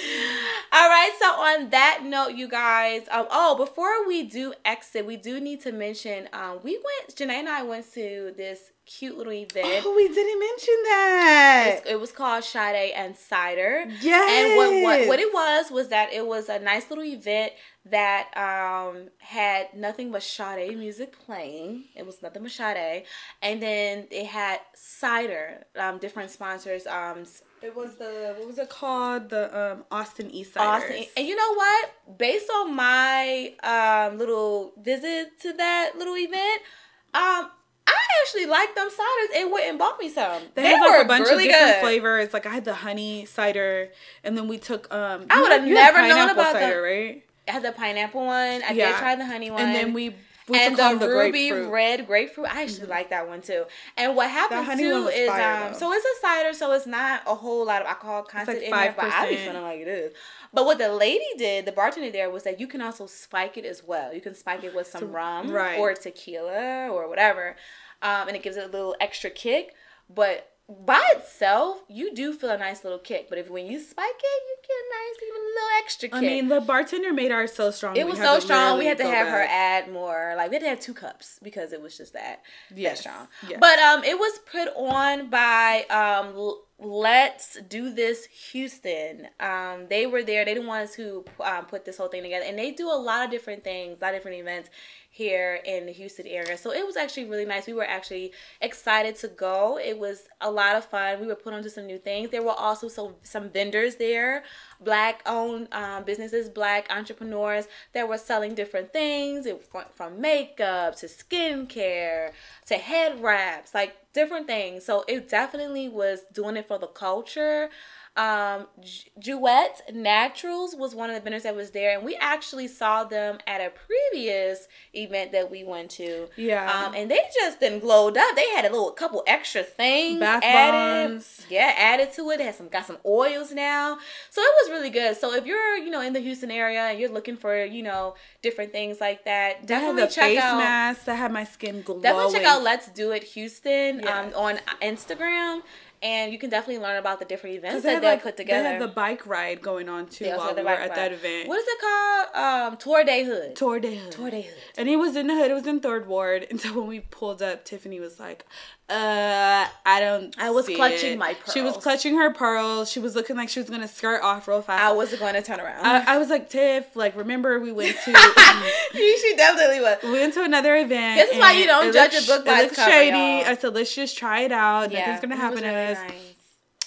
All right, so on that note, you guys, um, oh, before we do exit, we do need to mention um, we went, Janae and I went to this cute little event. Oh, we didn't mention that. It was called Sade and Cider. Yes. And what, what what it was was that it was a nice little event that um had nothing but Sade music playing. It was nothing but Sade, and then it had cider. Um, different sponsors. Um, It was the what was it called? The um Austin East Austin. And you know what? Based on my um little visit to that little event, um. I actually liked them ciders and went and bought me some. They, They, have like a bunch really of different good. flavors. Like I had the honey cider, and then we took um. I you had never known about the- cider, right? I had the pineapple one. I Yeah. did try the honey one. And then we And the, the ruby grapefruit. red grapefruit. I actually like that one too. And what happens too is fire, um, so it's a cider, so it's not a whole lot of alcohol content like in there, but I be 5%. feeling like it is. But what the lady did, the bartender there, was that you can also spike it as well. You can spike it with some So- rum right. or tequila or whatever, um, and it gives it a little extra kick. But by itself, you do feel a nice little kick. But if when you spike it, you get a nice even a little extra kick. I mean, the bartender made ours so strong. It was so strong. We had to have her add more. Like we had to have two cups because it was just that that strong. yes. But um, it was put on by um. Let's do this, Houston. Um, they were there. They the ones who um, put this whole thing together, and they do a lot of different things, a lot of different events here in the Houston area. So it was actually really nice. We were actually excited to go. It was a lot of fun. We were put onto some new things. There were also some some vendors there, black owned um, businesses, black entrepreneurs that were selling different things. It went from makeup to skincare to head wraps, like different things. So it definitely was doing it for the culture. Um, Naturals was one of the vendors that was there, and we actually saw them at a previous event that we went to. Yeah. Um, and they just then glowed up. They had a little couple extra things Bath added. bombs. Yeah, added to it. They had some got some oils now. So it was really good. So if you're, you know, in the Houston area and you're looking for, you know, different things like that, had definitely the check face out that had my skin glowing. definitely check out Let's Do It Houston Yes. um, on Instagram, and you can definitely learn about the different events that they like, put together. They had the bike ride going on too while we were at that event. What is it called? Um, Tour de Hood. Tour de Hood. Tour de Hood. And it was in the hood. It was in Third Ward. And so when we pulled up, Tiffany was like, "Uh, I don't." I was clutching it." my pearls. She was clutching her pearls. She was looking like she was gonna skirt off real fast. I was going to turn around. I, I was like, Tiff, like, remember we went to she definitely was. we went to another event. This is why you don't judge looked a book by its cover, shady. y'all. I said, let's just try it out. Yeah, Nothing's gonna happen was to really us. nice.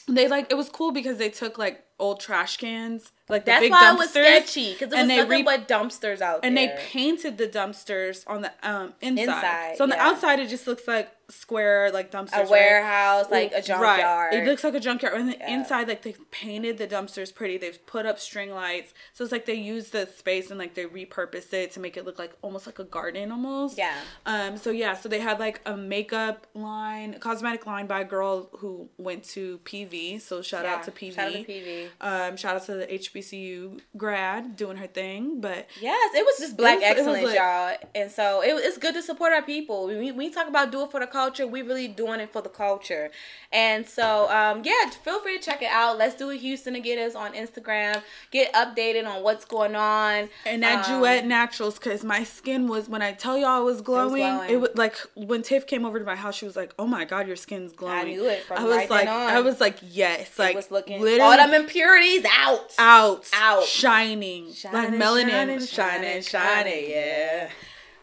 They like it was cool because they took like old trash cans, like the That's big why dumpsters, it was sketchy because it was and they nothing re- but dumpsters out and there. they painted the dumpsters on the um inside. Inside, so on the outside, it just looks like square like dumpsters. a right? warehouse, like a junkyard. Right. It looks like a junkyard. And the Yeah. inside, like they've painted the dumpsters pretty. They've put up string lights. So it's like they use the space and like they repurpose it to make it look like almost like a garden almost. Yeah. Um. So yeah. So they had like a makeup line, a cosmetic line by a girl who went to PV. So shout Yeah, out to PV. Shout out to PV. Um. Shout out to the HBCU grad doing her thing. But Yes, it was just black it was excellence, lit. y'all. And so it, it's good to support our people. We, we talk about do it for the culture. We really doing it for the culture. And so, um, yeah, feel free to check it out. Let's do it Houston to get us on Instagram. Get updated on what's going on. And that Um, Duet Naturals, because my skin was, when I tell y'all it was glowing, glowing. it was like when Tiff came over to my house, she was like, "Oh my god, your skin's glowing." I knew it from I was right like, on. I was like, yes, like it was looking literally all them impurities out. out, Out. shining, like Shining, melanin, shining, shining, shining, shining, shining, yeah.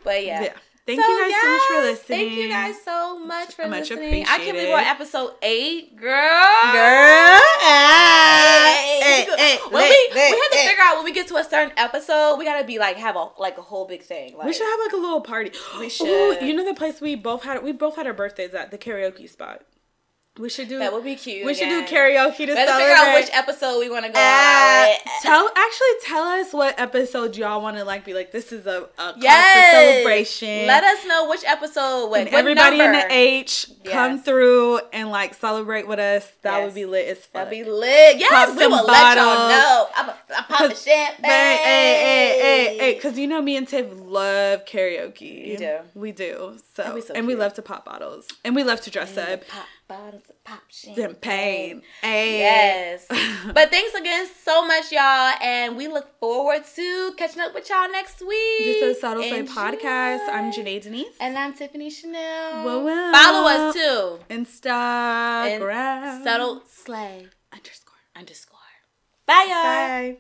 But yeah. yeah. Thank So, you guys so much for listening. Thank you guys so much for Much listening. I can't believe we're episode eight, girl. girl. Eh, hey, eh, Hey, hey, eh, when hey, we, hey, we have to figure out when we get to a certain episode, we gotta be like have a like a whole big thing. Like, We should have like a little party. We Ooh, should. you know the place we both had we both had our birthdays at the karaoke spot. We should do that would be cute. We should do karaoke to have celebrate. figure out which episode we want to go Uh, out tell actually tell us what episode y'all want to like be like. This is a, a Yes. celebration. Let us know which episode. What, and what everybody number. in the H come through and like celebrate with us. That Yes. would be lit as fuck. That'd be lit. Yes, Pop we will let y'all know. I'm, a, I'm popping 'Cause- champagne. Hey, hey, hey, hey, hey, because you know me and Tiff love karaoke. You do. We do. So, so and we love to pop bottles. And we love to dress up. Pop bottles of pop champagne. Hey. Yes. but thanks again so much, y'all. And we look forward to catching up with y'all next week. This is Subtle Slay Enjoy. Podcast. I'm Janae Denise. And I'm Tiffany Chanelle. Whoa, whoa. Follow us too. Instagram. And Subtle Slay underscore. underscore. Bye, y'all. Bye.